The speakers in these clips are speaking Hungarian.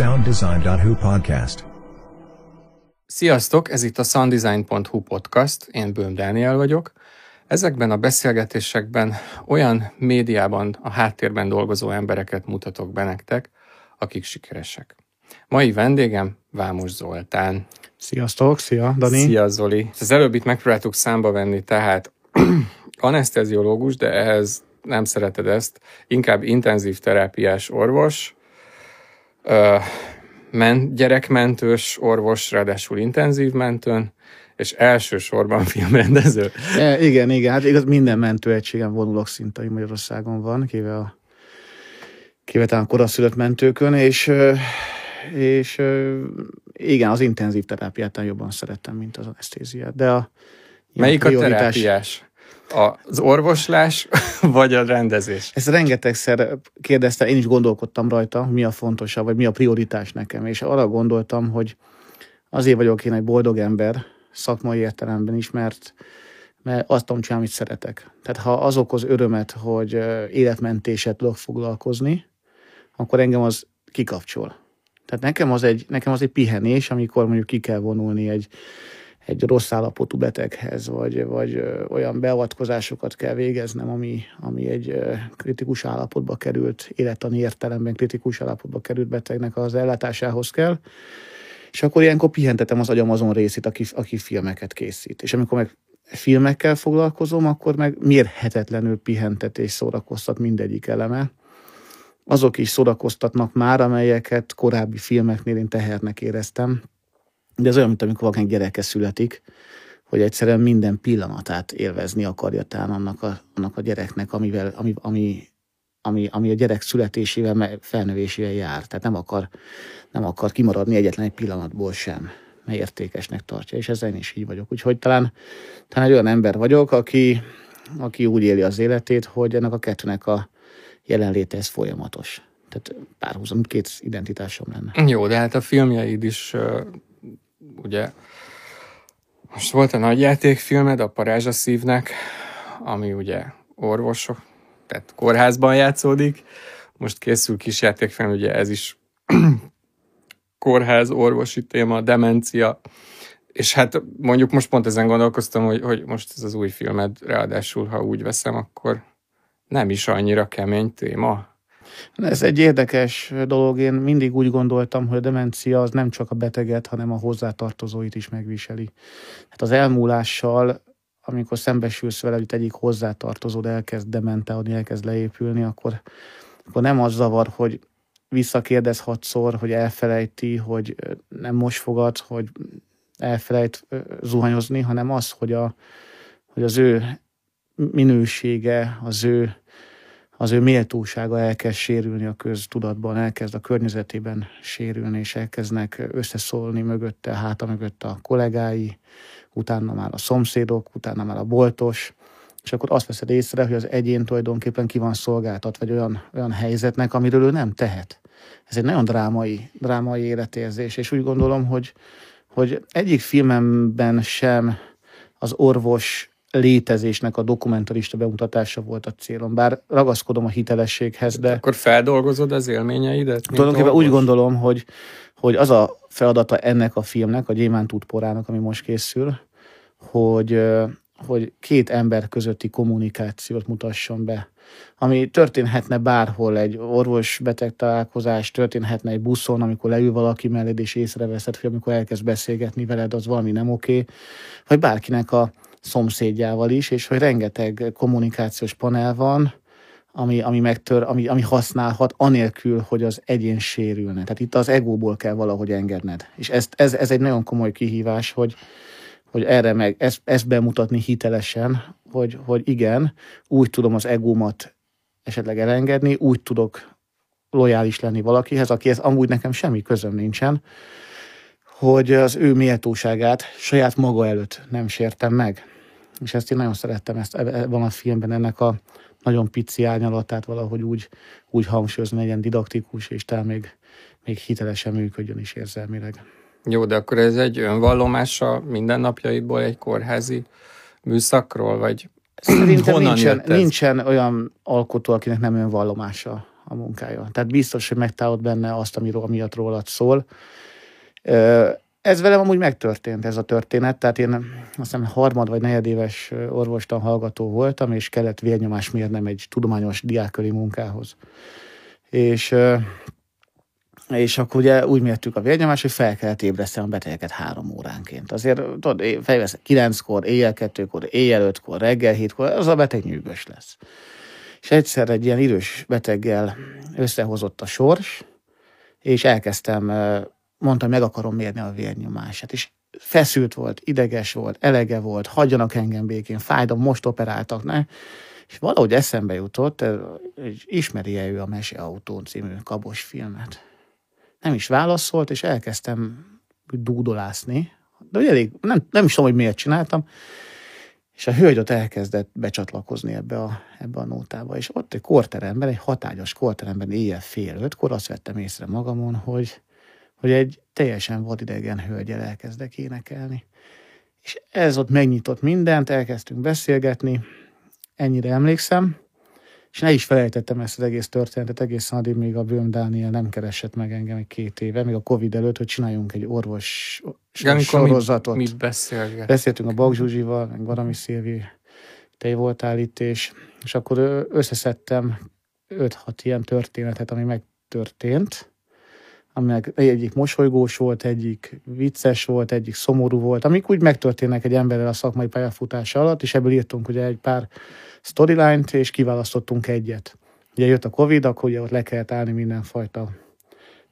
sounddesign.hu podcast. Sziasztok, ez itt a sounddesign.hu podcast, én Bőm Dániel vagyok. Ezekben a beszélgetésekben olyan médiában a háttérben dolgozó embereket mutatok be nektek, akik sikeresek. Mai vendégem Vámos Zoltán. Sziasztok, szia Dani. Szia Zoli. Az előbbit megpróbáltuk számba venni, tehát anesteziológus, de ehhez nem szereted ezt, inkább intenzív terápiás orvos, ö, men, gyerekmentős orvos, ráadásul intenzív mentőn, és elsősorban filmrendező. E, igen, igen, hát igaz, minden mentőegységen vonulok szinte, Magyarországon van, kivéve a kivéve talán koraszülött mentőkön, és, és igen, az intenzív terápiát jobban szerettem, mint az anesztéziát. De a, Melyik a terápiás? Az orvoslás, vagy a rendezés? Ezt rengetegszer kérdezte, én is gondolkodtam rajta, mi a fontosabb, vagy mi a prioritás nekem, és arra gondoltam, hogy azért vagyok én egy boldog ember, szakmai értelemben is, mert, mert azt tudom csinálni, amit szeretek. Tehát ha az okoz örömet, hogy életmentéset tudok foglalkozni, akkor engem az kikapcsol. Tehát nekem az egy, nekem az egy pihenés, amikor mondjuk ki kell vonulni egy, egy rossz állapotú beteghez, vagy, vagy olyan beavatkozásokat kell végeznem, ami, ami egy kritikus állapotba került, élettani értelemben kritikus állapotba került betegnek az ellátásához kell. És akkor ilyenkor pihentetem az agyam azon részét, aki, aki filmeket készít. És amikor meg filmekkel foglalkozom, akkor meg mérhetetlenül pihentet és szórakoztat mindegyik eleme. Azok is szórakoztatnak már, amelyeket korábbi filmeknél én tehernek éreztem. De ez olyan, mint amikor valakinek gyereke születik, hogy egyszerűen minden pillanatát élvezni akarja talán annak a, annak a gyereknek, amivel, ami, ami, ami, ami a gyerek születésével, felnövésével jár. Tehát nem akar, nem akar kimaradni egyetlen egy pillanatból sem, mert értékesnek tartja, és ezzel én is így vagyok. Úgyhogy talán, talán egy olyan ember vagyok, aki, aki úgy éli az életét, hogy ennek a kettőnek a jelenléte ez folyamatos. Tehát párhuzam, két identitásom lenne. Jó, de hát a filmjeid is ugye most volt a nagy játékfilmed, a Parázsa szívnek, ami ugye orvosok, tehát kórházban játszódik. Most készül kis játékfilm, ugye ez is kórház, orvosi téma, demencia, és hát mondjuk most pont ezen gondolkoztam, hogy, hogy most ez az új filmed, ráadásul, ha úgy veszem, akkor nem is annyira kemény téma. Ez egy érdekes dolog. Én mindig úgy gondoltam, hogy a demencia az nem csak a beteget, hanem a hozzátartozóit is megviseli. Hát az elmúlással, amikor szembesülsz vele, hogy egyik hozzátartozód elkezd dementálni, elkezd leépülni, akkor, akkor nem az zavar, hogy visszakérdez hatszor, hogy elfelejti, hogy nem most fogad, hogy elfelejt zuhanyozni, hanem az, hogy, a, hogy az ő minősége, az ő az ő méltósága elkezd sérülni a köztudatban, elkezd a környezetében sérülni, és elkezdnek összeszólni mögötte, háta mögött a kollégái, utána már a szomszédok, utána már a boltos, és akkor azt veszed észre, hogy az egyén tulajdonképpen ki van szolgáltat, vagy olyan, olyan helyzetnek, amiről ő nem tehet. Ez egy nagyon drámai, drámai életérzés, és úgy gondolom, hogy, hogy egyik filmemben sem az orvos létezésnek a dokumentarista bemutatása volt a célom. Bár ragaszkodom a hitelességhez, de... Akkor feldolgozod az élményeidet? Tulajdonképpen úgy gondolom, hogy, hogy az a feladata ennek a filmnek, a Gyémánt útporának, ami most készül, hogy, hogy két ember közötti kommunikációt mutasson be. Ami történhetne bárhol, egy orvos-beteg találkozás, történhetne egy buszon, amikor leül valaki mellé, és észreveszed, hogy amikor elkezd beszélgetni veled, az valami nem oké, vagy bárkinek a, szomszédjával is, és hogy rengeteg kommunikációs panel van, ami, ami megtör, ami, ami használhat, anélkül, hogy az egyén sérülne. Tehát itt az egóból kell valahogy engedned. És ez, ez, ez egy nagyon komoly kihívás, hogy, hogy erre meg, ezt, ezt bemutatni hitelesen, hogy, hogy igen, úgy tudom az egómat esetleg elengedni, úgy tudok lojális lenni valakihez, akihez amúgy nekem semmi közöm nincsen, hogy az ő méltóságát saját maga előtt nem sértem meg. És ezt én nagyon szerettem, ezt e, e, van a filmben ennek a nagyon pici árnyalatát valahogy úgy, úgy hangsúlyozni, legyen didaktikus, és talán még, még hitelesen működjön is érzelmileg. Jó, de akkor ez egy önvallomás a mindennapjaidból egy kórházi műszakról, vagy Szerintem nincsen, nincsen olyan alkotó, akinek nem önvallomása a munkája. Tehát biztos, hogy megtalálod benne azt, amiről miatt rólad szól. Ez velem amúgy megtörtént, ez a történet. Tehát én azt hiszem harmad vagy negyedéves orvostan hallgató voltam, és kellett vérnyomás mérnem egy tudományos diáköri munkához. És és akkor ugye úgy mértük a vérnyomást, hogy fel kellett ébreszteni a betegeket három óránként. Azért tudod, felvesz kilenckor, éjjel kettőkor, éjjel ötkor, reggel hétkor, az a beteg nyűgös lesz. És egyszer egy ilyen idős beteggel összehozott a sors, és elkezdtem, mondtam, meg akarom mérni a vérnyomását. És feszült volt, ideges volt, elege volt, hagyjanak engem békén, fájdom, most operáltak, ne? És valahogy eszembe jutott, hogy ismeri-e ő a Meseautón című kabos filmet nem is válaszolt, és elkezdtem dúdolászni. De ugye elég, nem, nem is tudom, hogy miért csináltam. És a hölgy ott elkezdett becsatlakozni ebbe a, ebbe a nótába. És ott egy korteremben, egy hatályos korteremben éjjel fél ötkor azt vettem észre magamon, hogy, hogy egy teljesen vadidegen hölgyel elkezdek énekelni. És ez ott megnyitott mindent, elkezdtünk beszélgetni, ennyire emlékszem, és ne is felejtettem ezt az egész történetet egészen addig, még a Böhm Dániel nem keresett meg engem egy két éve, még a Covid előtt, hogy csináljunk egy orvos Igen, sorozatot. Mit, mit beszélget? Beszéltünk a Bag Zsuzsival, meg Garami Szilvi, te voltál itt, és, és akkor összeszedtem 5-6 ilyen történetet, ami megtörtént, aminek egyik mosolygós volt, egyik vicces volt, egyik szomorú volt, amik úgy megtörténnek egy emberrel a szakmai pályafutása alatt, és ebből írtunk ugye egy pár storyline-t, és kiválasztottunk egyet. Ugye jött a Covid, akkor ugye ott le kellett állni mindenfajta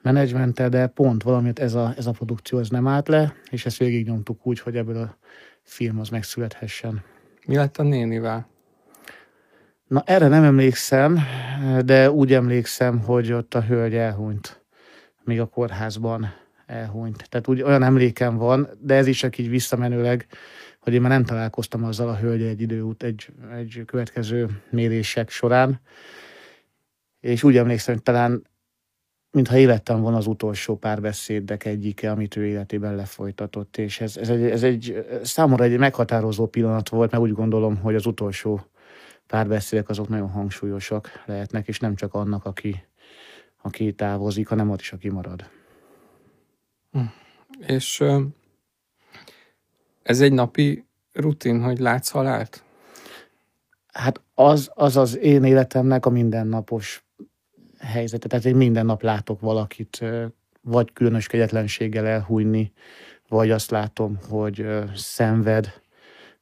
menedzsmente, de pont valamit ez a, ez a produkció ez nem állt le, és ezt végignyomtuk úgy, hogy ebből a film az megszülethessen. Mi lett a nénivel? Na erre nem emlékszem, de úgy emlékszem, hogy ott a hölgy elhunyt, még a kórházban elhunyt. Tehát úgy olyan emlékem van, de ez is csak így visszamenőleg hogy én már nem találkoztam azzal a hölgy egy idő egy, egy következő mérések során, és úgy emlékszem, hogy talán mintha élettem volna az utolsó párbeszédek egyike, amit ő életében lefolytatott, és ez, ez, egy, ez egy számomra egy meghatározó pillanat volt, mert úgy gondolom, hogy az utolsó párbeszédek azok nagyon hangsúlyosak lehetnek, és nem csak annak, aki, aki távozik, hanem ott is, aki marad. Hm. És ez egy napi rutin, hogy látsz halált? Hát az az, az én életemnek a mindennapos helyzete. Tehát én minden nap látok valakit vagy különös kegyetlenséggel elhújni, vagy azt látom, hogy szenved,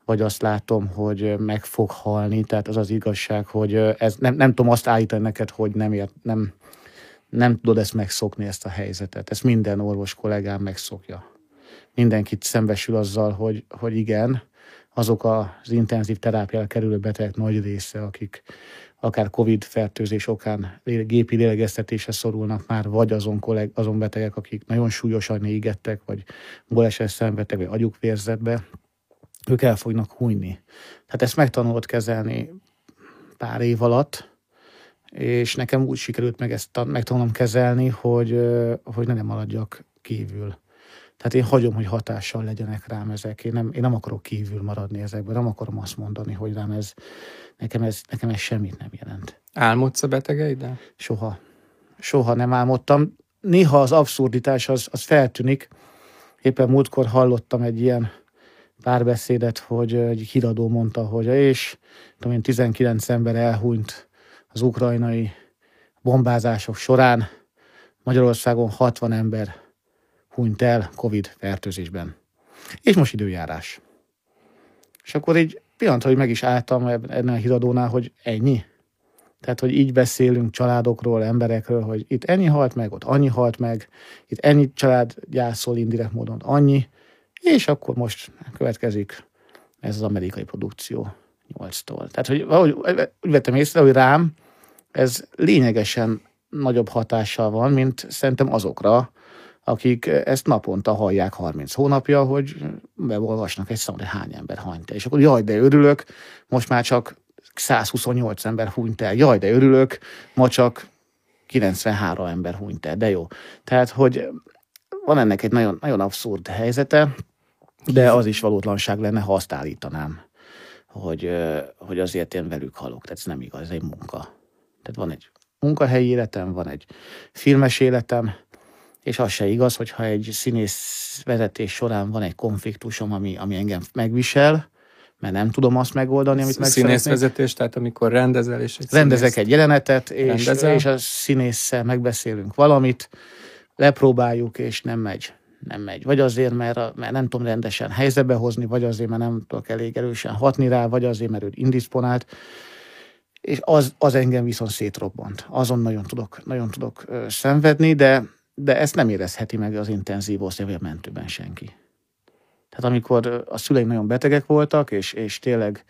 vagy azt látom, hogy meg fog halni. Tehát az az igazság, hogy ez, nem, nem tudom azt állítani neked, hogy nem, ért, nem, nem tudod ezt megszokni, ezt a helyzetet. Ezt minden orvos kollégám megszokja mindenkit szembesül azzal, hogy, hogy igen, azok az intenzív terápiára kerülő betegek nagy része, akik akár Covid fertőzés okán gépi lélegeztetésre szorulnak már, vagy azon, kolleg, azon betegek, akik nagyon súlyosan égettek, vagy baleset szenvedtek, vagy agyuk vérzett ők el fognak hújni. Tehát ezt megtanulod kezelni pár év alatt, és nekem úgy sikerült meg ezt megtanulnom kezelni, hogy, hogy ne nem maradjak kívül. Tehát én hagyom, hogy hatással legyenek rám ezek. Én nem, én nem akarok kívül maradni ezekből, nem akarom azt mondani, hogy rám ez, nekem ez, nekem ez semmit nem jelent. Álmodsz a betegeiddel? Soha. Soha nem álmodtam. Néha az abszurditás az, az feltűnik. Éppen múltkor hallottam egy ilyen párbeszédet, hogy egy híradó mondta, hogy és tudom én, 19 ember elhunyt az ukrajnai bombázások során, Magyarországon 60 ember hunyt el Covid fertőzésben. És most időjárás. És akkor egy pillanat, hogy meg is álltam ennél a híradónál, hogy ennyi. Tehát, hogy így beszélünk családokról, emberekről, hogy itt ennyi halt meg, ott annyi halt meg, itt ennyi család gyászol indirekt módon annyi, és akkor most következik ez az amerikai produkció 8-tól. Tehát, hogy valahogy úgy vettem észre, hogy rám ez lényegesen nagyobb hatással van, mint szerintem azokra, akik ezt naponta hallják 30 hónapja, hogy beolvasnak egy szám, hogy hány ember hanyt el. És akkor jaj, de örülök, most már csak 128 ember hunyt el. Jaj, de örülök, ma csak 93 ember hunyt el. De jó. Tehát, hogy van ennek egy nagyon, nagyon abszurd helyzete, de az is valótlanság lenne, ha azt állítanám, hogy, hogy azért én velük halok. Tehát ez nem igaz, ez egy munka. Tehát van egy munkahelyi életem, van egy filmes életem, és az se igaz, hogyha egy színész vezetés során van egy konfliktusom, ami, ami engem megvisel, mert nem tudom azt megoldani, amit meg Színészvezetés, tehát amikor rendezel és egy Rendezek egy jelenetet, és, rendezel. és a színésszel megbeszélünk valamit, lepróbáljuk, és nem megy. Nem megy. Vagy azért, mert, a- mert nem tudom rendesen helyzetbe hozni, vagy azért, mert nem tudok elég erősen hatni rá, vagy azért, mert ő indisponált. És az, az engem viszont szétrobbant. Azon nagyon tudok, nagyon tudok szenvedni, de, de ezt nem érezheti meg az intenzív osztály, vagy a mentőben senki. Tehát amikor a szüleim nagyon betegek voltak, és, és tényleg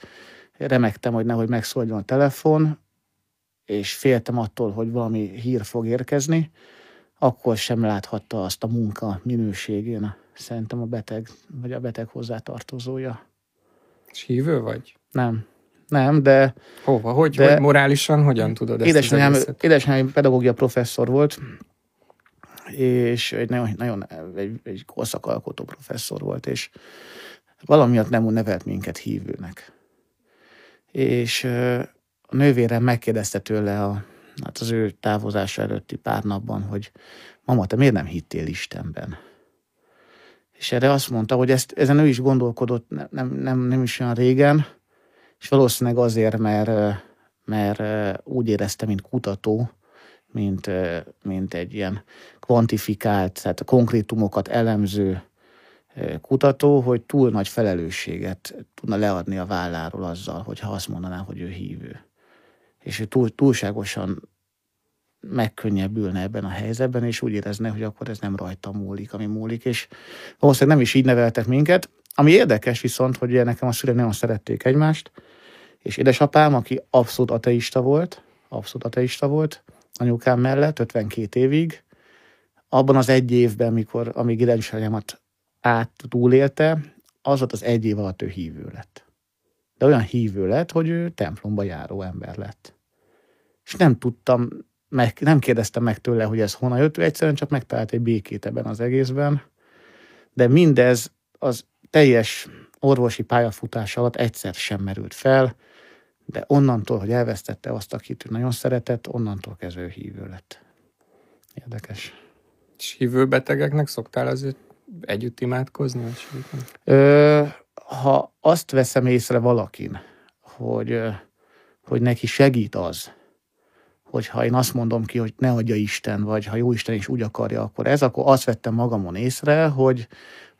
remektem, hogy nehogy megszóljon a telefon, és féltem attól, hogy valami hír fog érkezni, akkor sem láthatta azt a munka minőségén szerintem a beteg, vagy a beteg hozzátartozója. És hívő vagy? Nem. Nem, de Hova? Hogy, De- hogy morálisan hogyan tudod ezt édesanyám, az egészet? édesanyám pedagógia professzor volt, és egy nagyon, nagyon egy, egy korszakalkotó professzor volt, és valamiatt nem nevelt minket hívőnek. És a nővérem megkérdezte tőle a, hát az ő távozása előtti pár napban, hogy mama, te miért nem hittél Istenben? És erre azt mondta, hogy ezt, ezen ő is gondolkodott nem, nem, nem is olyan régen, és valószínűleg azért, mert, mert úgy érezte, mint kutató, mint, mint egy ilyen kvantifikált, tehát a konkrétumokat elemző kutató, hogy túl nagy felelősséget tudna leadni a válláról azzal, hogyha azt mondaná, hogy ő hívő. És ő túl, túlságosan megkönnyebbülne ebben a helyzetben, és úgy érezne, hogy akkor ez nem rajta múlik, ami múlik, és valószínűleg nem is így neveltek minket. Ami érdekes viszont, hogy ugye nekem a szüleim nagyon szerették egymást, és édesapám, aki abszolút ateista volt, abszolút ateista volt, anyukám mellett 52 évig, abban az egy évben, mikor, amíg édesanyámat át túlélte, az volt az egy év alatt ő hívő lett. De olyan hívő lett, hogy ő templomba járó ember lett. És nem tudtam, meg, nem kérdeztem meg tőle, hogy ez honnan jött, ő egyszerűen csak megtalált egy békét ebben az egészben. De mindez az teljes orvosi pályafutás alatt egyszer sem merült fel, de onnantól, hogy elvesztette azt, akit ő nagyon szeretett, onnantól kezdve ő hívő lett. Érdekes. És hívő betegeknek szoktál azért együtt imádkozni? Vagy? Ö, ha azt veszem észre valakin, hogy, hogy neki segít az, hogyha én azt mondom ki, hogy ne adja Isten, vagy ha jó Isten is úgy akarja, akkor ez, akkor azt vettem magamon észre, hogy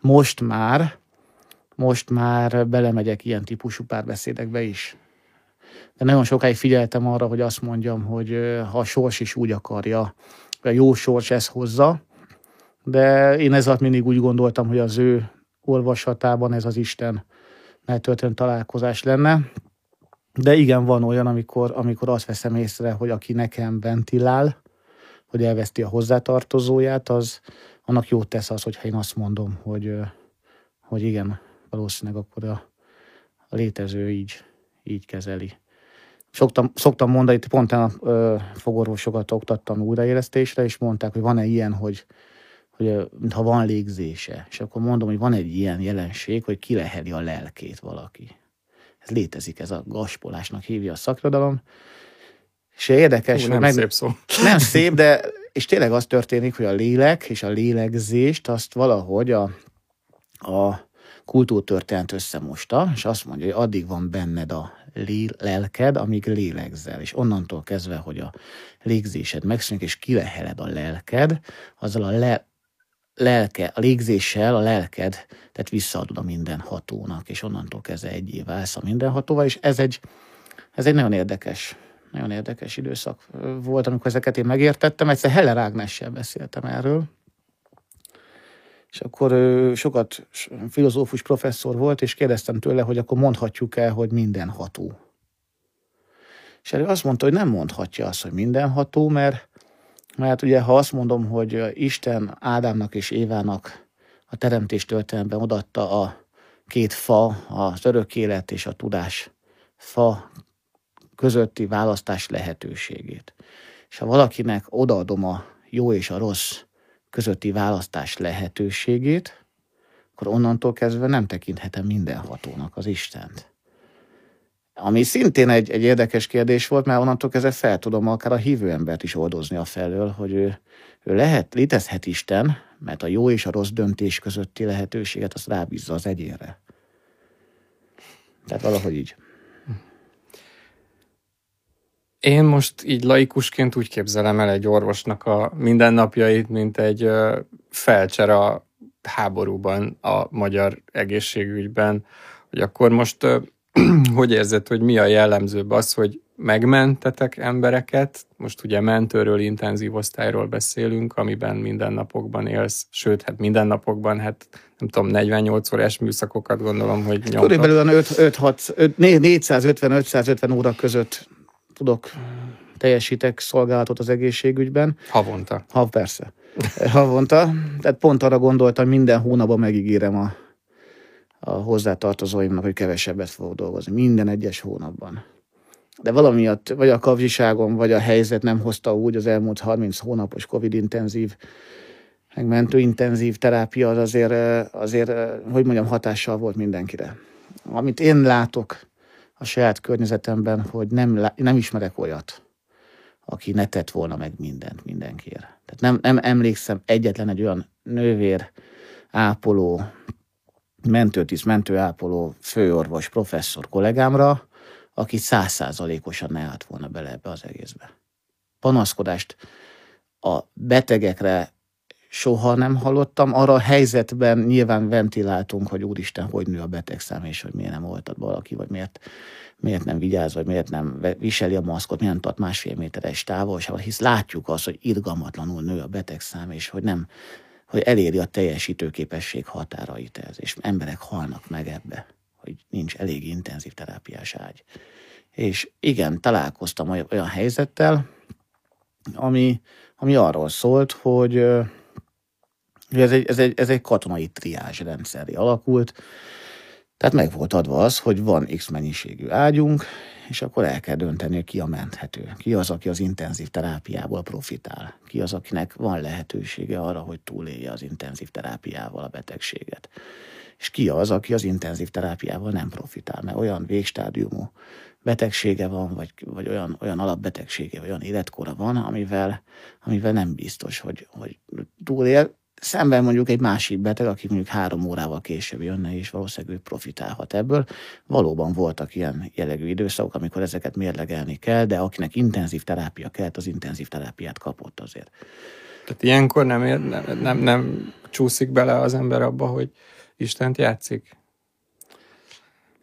most már, most már belemegyek ilyen típusú párbeszédekbe is. De nagyon sokáig figyeltem arra, hogy azt mondjam, hogy ha a sors is úgy akarja, a jó sors ezt hozza, de én ez alatt mindig úgy gondoltam, hogy az ő olvasatában ez az Isten történt találkozás lenne. De igen, van olyan, amikor, amikor azt veszem észre, hogy aki nekem ventilál, hogy elveszti a hozzátartozóját, az annak jót tesz az, hogyha én azt mondom, hogy, hogy igen, valószínűleg akkor a, a létező így, így kezeli. Szoktam, szoktam mondani, itt pont a ö, fogorvosokat oktattam újraélesztésre, és mondták, hogy van-e ilyen, hogy, hogy ö, ha van légzése, és akkor mondom, hogy van egy ilyen jelenség, hogy kileheli a lelkét valaki. Ez létezik, ez a gaspolásnak hívja a szakirodalom. És érdekes, Hú, nem szép szó. nem szép, de és tényleg az történik, hogy a lélek és a lélegzést azt valahogy a, a kultúrtörténet összemosta, és azt mondja, hogy addig van benned a lelked, amíg lélegzel, és onnantól kezdve, hogy a légzésed megszűnik, és kileheled a lelked, azzal a le, lelke, a légzéssel a lelked, tehát visszaadod a mindenhatónak, és onnantól kezdve egyé válsz a mindenhatóval, és ez egy, ez egy nagyon érdekes, nagyon érdekes időszak volt, amikor ezeket én megértettem. Egyszer Heller Ágnessel beszéltem erről, és akkor ő sokat filozófus professzor volt, és kérdeztem tőle, hogy akkor mondhatjuk el, hogy mindenható. És erre azt mondta, hogy nem mondhatja azt, hogy mindenható, mert, mert ugye ha azt mondom, hogy Isten Ádámnak és Évának a teremtés történetben odatta a két fa, az örök élet és a tudás fa közötti választás lehetőségét. És ha valakinek odaadom a jó és a rossz közötti választás lehetőségét, akkor onnantól kezdve nem tekinthetem mindenhatónak az Istent. Ami szintén egy, egy érdekes kérdés volt, mert onnantól kezdve fel tudom akár a hívő embert is oldozni a felől, hogy ő, ő lehet, létezhet Isten, mert a jó és a rossz döntés közötti lehetőséget azt rábízza az egyénre. Tehát valahogy így. Én most így laikusként úgy képzelem el egy orvosnak a mindennapjait, mint egy felcser a háborúban a magyar egészségügyben, hogy akkor most hogy érzed, hogy mi a jellemzőbb az, hogy megmentetek embereket, most ugye mentőről, intenzív osztályról beszélünk, amiben mindennapokban élsz, sőt, hát mindennapokban, hát nem tudom, 48 órás műszakokat gondolom, hogy nyomtak. Körülbelül 450-550 óra között tudok teljesítek szolgálatot az egészségügyben. Havonta. Ha, persze. Havonta. Tehát pont arra gondoltam, minden hónapban megígérem a, a hozzátartozóimnak, hogy kevesebbet fogok dolgozni. Minden egyes hónapban. De valamiatt, vagy a kapzsiságom, vagy a helyzet nem hozta úgy az elmúlt 30 hónapos Covid-intenzív, meg mentőintenzív terápia az azért, azért, hogy mondjam, hatással volt mindenkire. Amit én látok a saját környezetemben, hogy nem, nem ismerek olyat, aki ne tett volna meg mindent mindenkiért. Tehát nem, nem emlékszem egyetlen egy olyan nővér, ápoló, mentőtiszt, mentőápoló, főorvos, professzor kollégámra, aki százszázalékosan ne állt volna bele ebbe az egészbe. Panaszkodást a betegekre soha nem hallottam. Arra a helyzetben nyilván ventiláltunk, hogy úristen, hogy nő a betegszám, és hogy miért nem oltad valaki, vagy miért, miért nem vigyáz, vagy miért nem viseli a maszkot, miért nem tart másfél méteres távolságban, hisz látjuk azt, hogy irgalmatlanul nő a betegszám, és hogy nem, hogy eléri a teljesítőképesség határait ez, és emberek halnak meg ebbe, hogy nincs elég intenzív terápiás ágy. És igen, találkoztam olyan helyzettel, ami, ami arról szólt, hogy ez egy, ez egy, ez egy katonai triázs rendszerre alakult, tehát meg volt adva az, hogy van X mennyiségű ágyunk, és akkor el kell dönteni, ki a menthető. Ki az, aki az intenzív terápiából profitál. Ki az, akinek van lehetősége arra, hogy túlélje az intenzív terápiával a betegséget. És ki az, aki az intenzív terápiával nem profitál, mert olyan végstádiumú betegsége van, vagy, vagy olyan, olyan alapbetegsége, vagy olyan életkora van, amivel, amivel nem biztos, hogy, hogy túlél szemben mondjuk egy másik beteg, aki mondjuk három órával később jönne, és valószínűleg ő profitálhat ebből. Valóban voltak ilyen jellegű időszakok, amikor ezeket mérlegelni kell, de akinek intenzív terápia kellett, az intenzív terápiát kapott azért. Tehát ilyenkor nem, ér, nem, nem, nem csúszik bele az ember abba, hogy Istent játszik?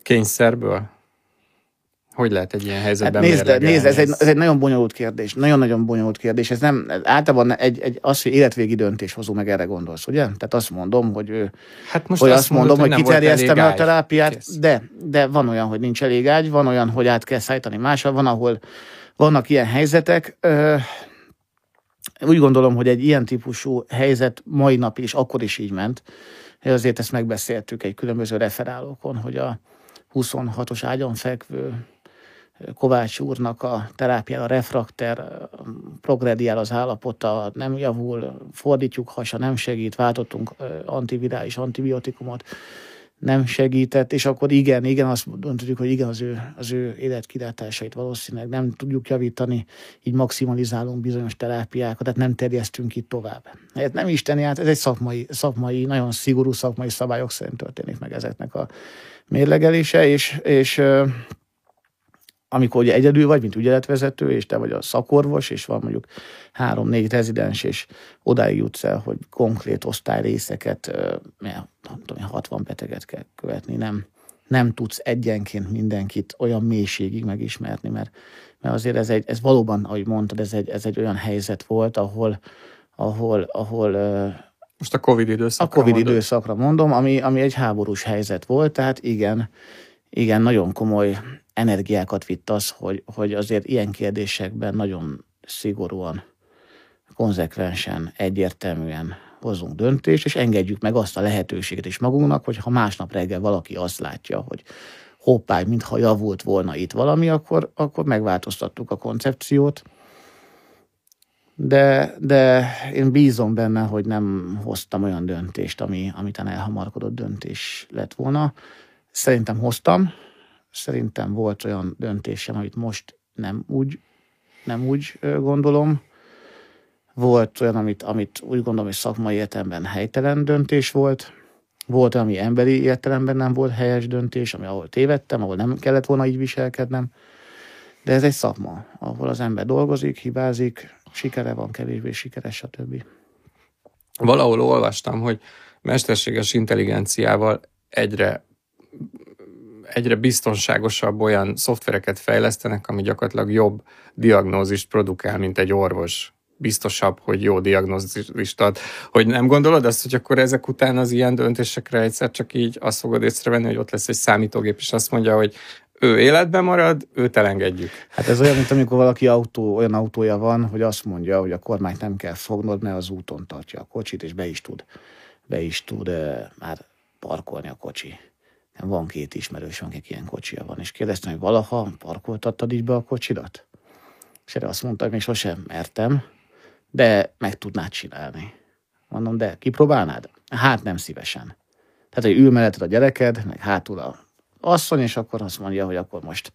Kényszerből? Hogy lehet egy ilyen helyzetben hát nézd, nézd ez, egy, ez egy nagyon bonyolult kérdés. Nagyon-nagyon bonyolult kérdés. Ez nem, általában egy, egy, az, hogy életvégi döntés hozó, meg erre gondolsz, ugye? Tehát azt mondom, hogy ő, hát most hogy azt, azt mondom, mondod, hogy, hogy kiterjesztem a terápiát, Kész. de, de van olyan, hogy nincs elég ágy, van olyan, hogy át kell szállítani másra, van, ahol vannak ilyen helyzetek. Ö, úgy gondolom, hogy egy ilyen típusú helyzet mai nap is, akkor is így ment. Azért ezt megbeszéltük egy különböző referálókon, hogy a 26-os ágyon fekvő Kovács úrnak a terápia, a refrakter progrediál az állapota, nem javul, fordítjuk hasa, nem segít, váltottunk antivirális antibiotikumot, nem segített, és akkor igen, igen, azt mondhatjuk, hogy igen, az ő, az ő életkilátásait valószínűleg nem tudjuk javítani, így maximalizálunk bizonyos terápiákat, tehát nem terjesztünk itt tovább. Hát nem isteni, hát ez egy szakmai, szakmai, nagyon szigorú szakmai szabályok szerint történik meg ezeknek a mérlegelése, és, és amikor ugye egyedül vagy, mint ügyeletvezető, és te vagy a szakorvos, és van mondjuk három-négy rezidens, és odáig jutsz el, hogy konkrét osztályrészeket, nem tudom, 60 beteget kell követni, nem, nem tudsz egyenként mindenkit olyan mélységig megismerni, mert, mert azért ez, egy, ez valóban, ahogy mondtad, ez egy, ez egy olyan helyzet volt, ahol, ahol, ahol most a Covid időszakra A Covid mondod. időszakra mondom, ami, ami egy háborús helyzet volt, tehát igen, igen, nagyon komoly energiákat vitt az, hogy, hogy azért ilyen kérdésekben nagyon szigorúan, konzekvensen, egyértelműen hozunk döntést, és engedjük meg azt a lehetőséget is magunknak, hogy ha másnap reggel valaki azt látja, hogy hoppá, mintha javult volna itt valami, akkor, akkor megváltoztattuk a koncepciót. De, de én bízom benne, hogy nem hoztam olyan döntést, ami, amitán elhamarkodott döntés lett volna. Szerintem hoztam, szerintem volt olyan döntésem, amit most nem úgy, nem úgy gondolom. Volt olyan, amit, amit úgy gondolom, hogy szakmai értelemben helytelen döntés volt. Volt, ami emberi értelemben nem volt helyes döntés, ami ahol tévedtem, ahol nem kellett volna így viselkednem. De ez egy szakma, ahol az ember dolgozik, hibázik, sikere van, kevésbé sikeres, stb. Valahol olvastam, hogy mesterséges intelligenciával egyre egyre biztonságosabb olyan szoftvereket fejlesztenek, ami gyakorlatilag jobb diagnózist produkál, mint egy orvos. Biztosabb, hogy jó diagnózist ad. Hogy nem gondolod azt, hogy akkor ezek után az ilyen döntésekre egyszer csak így azt fogod észrevenni, hogy ott lesz egy számítógép, és azt mondja, hogy ő életben marad, őt elengedjük. Hát ez olyan, mint amikor valaki autó, olyan autója van, hogy azt mondja, hogy a kormányt nem kell fognod, mert az úton tartja a kocsit, és be is tud, be is tud uh, már parkolni a kocsi. Van két ismerős, akik ilyen kocsia van, és kérdeztem, hogy valaha parkoltattad így be a kocsidat? És erre azt mondta, hogy még sosem mertem, de meg tudnád csinálni. Mondom, de kipróbálnád? Hát nem szívesen. Tehát, hogy ül melletted a gyereked, meg hátul a asszony, és akkor azt mondja, hogy akkor most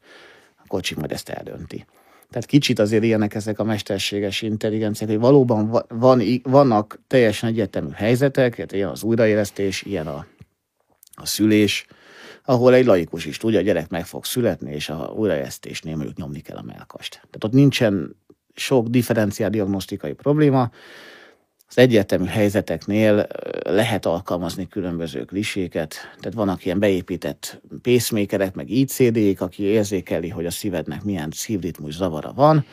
a kocsi majd ezt eldönti. Tehát kicsit azért ilyenek ezek a mesterséges intelligenciák, hogy valóban van, vannak teljesen egyetemű helyzetek, ilyen az újraélesztés, ilyen a, a szülés, ahol egy laikus is tudja, a gyerek meg fog születni, és a újraélesztésnél mondjuk nyomni kell a melkast. Tehát ott nincsen sok differenciál diagnosztikai probléma, az egyértelmű helyzeteknél lehet alkalmazni különböző kliséket, tehát vannak ilyen beépített pacemakerek, meg ICD-k, aki érzékeli, hogy a szívednek milyen szívritmus zavara van,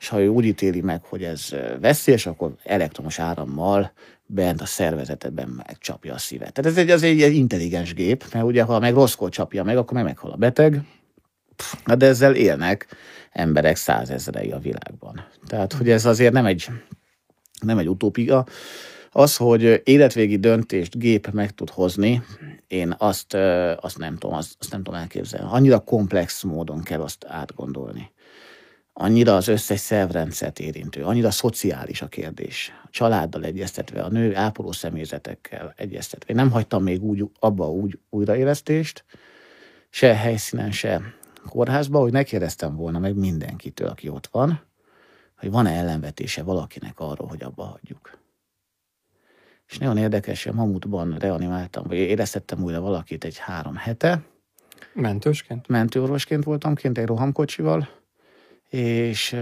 és ha ő úgy ítéli meg, hogy ez veszélyes, akkor elektromos árammal bent a szervezetedben megcsapja a szívet. Tehát ez egy, az egy, egy intelligens gép, mert ugye ha meg rosszkor csapja meg, akkor meg meghal a beteg, de ezzel élnek emberek százezrei a világban. Tehát, hogy ez azért nem egy nem egy utópia. Az, hogy életvégi döntést gép meg tud hozni, én azt, azt, nem, tudom, azt, azt nem tudom elképzelni. Annyira komplex módon kell azt átgondolni. Annyira az összes szervrendszert érintő, annyira szociális a kérdés. A családdal egyeztetve, a nő ápoló személyzetekkel egyeztetve. Én nem hagytam még úgy, abba úgy újraélesztést, se helyszínen, se kórházba, hogy ne kérdeztem volna meg mindenkitől, aki ott van, hogy van-e ellenvetése valakinek arról, hogy abba hagyjuk. És nagyon érdekes, hogy a Mamutban reanimáltam, vagy éreztettem újra valakit egy három hete. Mentősként? Mentőorvosként voltam kint egy rohamkocsival, és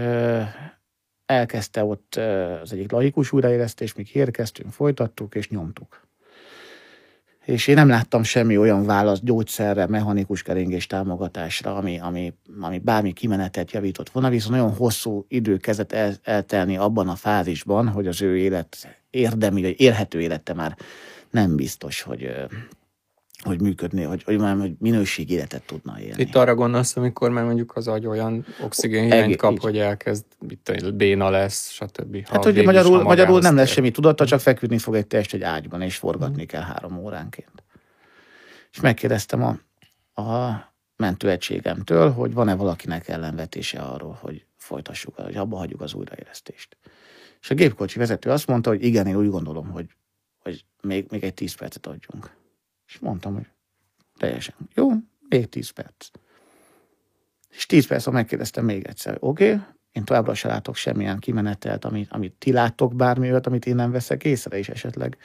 elkezdte ott az egyik laikus újraélesztés, míg érkeztünk, folytattuk és nyomtuk. És én nem láttam semmi olyan választ gyógyszerre, mechanikus keringés támogatásra, ami, ami, ami bármi kimenetet javított volna, viszont nagyon hosszú idő kezdett el, eltelni abban a fázisban, hogy az ő élet érdemi, vagy élhető élete már nem biztos, hogy hogy működni, hogy, hogy már hogy minőség életet tudna élni. Itt arra gondolsz, amikor már mondjuk az agy olyan oxigénhiányt kap, így. hogy elkezd, mit béna lesz, stb. Hát, hogy magyarul, magyarul nem lesz semmi tudata, csak feküdni fog egy test egy ágyban, és forgatni hmm. kell három óránként. És megkérdeztem a, a mentőegységemtől, hogy van-e valakinek ellenvetése arról, hogy folytassuk, hogy abba hagyjuk az újraélesztést. És a gépkocsi vezető azt mondta, hogy igen, én úgy gondolom, hogy, hogy még, még egy tíz percet adjunk. És mondtam, hogy teljesen. Jó, még 10 perc. És 10 perc, megkérdeztem még egyszer, oké, okay, én továbbra se látok semmilyen kimenetelt, amit, amit ti láttok, bármi olyat, amit én nem veszek észre, és esetleg,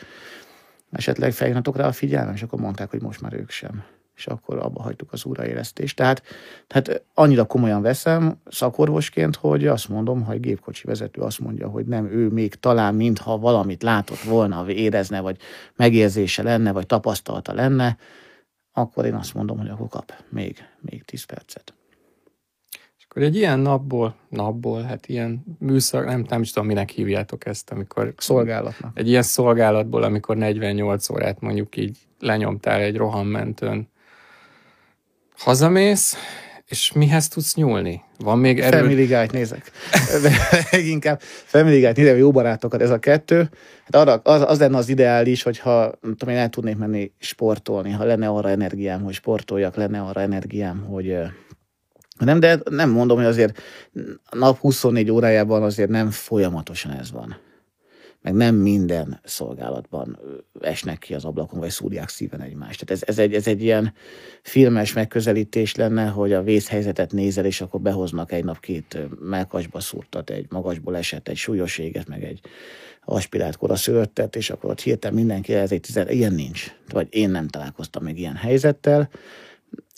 esetleg feljönnetok rá a figyelmem, és akkor mondták, hogy most már ők sem és akkor abba hagytuk az újraélesztést. Tehát, tehát annyira komolyan veszem szakorvosként, hogy azt mondom, ha egy gépkocsi vezető azt mondja, hogy nem, ő még talán mintha valamit látott volna, érezne, vagy megérzése lenne, vagy tapasztalata lenne, akkor én azt mondom, hogy akkor kap még, még 10 percet. És akkor egy ilyen napból, napból, hát ilyen műszak, nem, nem is tudom, minek hívjátok ezt, amikor... Szolgálatnak. Egy ilyen szolgálatból, amikor 48 órát mondjuk így lenyomtál egy rohammentőn, Hazamész, és mihez tudsz nyúlni? Van még erő? Family Guy-t nézek. Inkább Family Guy-t nézem, jó barátokat, ez a kettő. Hát arra, az, az lenne az ideális, hogyha nem tudom, én el tudnék menni sportolni, ha lenne arra energiám, hogy sportoljak, lenne arra energiám, hogy nem, de nem mondom, hogy azért nap 24 órájában azért nem folyamatosan ez van. Meg nem minden szolgálatban esnek ki az ablakon, vagy szúrják szíven egymást. Tehát ez, ez, egy, ez egy ilyen filmes megközelítés lenne, hogy a vészhelyzetet nézel, és akkor behoznak egy nap két melkasba szúrtat, egy magasból esett, egy súlyos éget, meg egy aspirált koraszőröttet, és akkor ott hirtelen mindenki ez egy tizen, ilyen nincs. Vagy én nem találkoztam még ilyen helyzettel.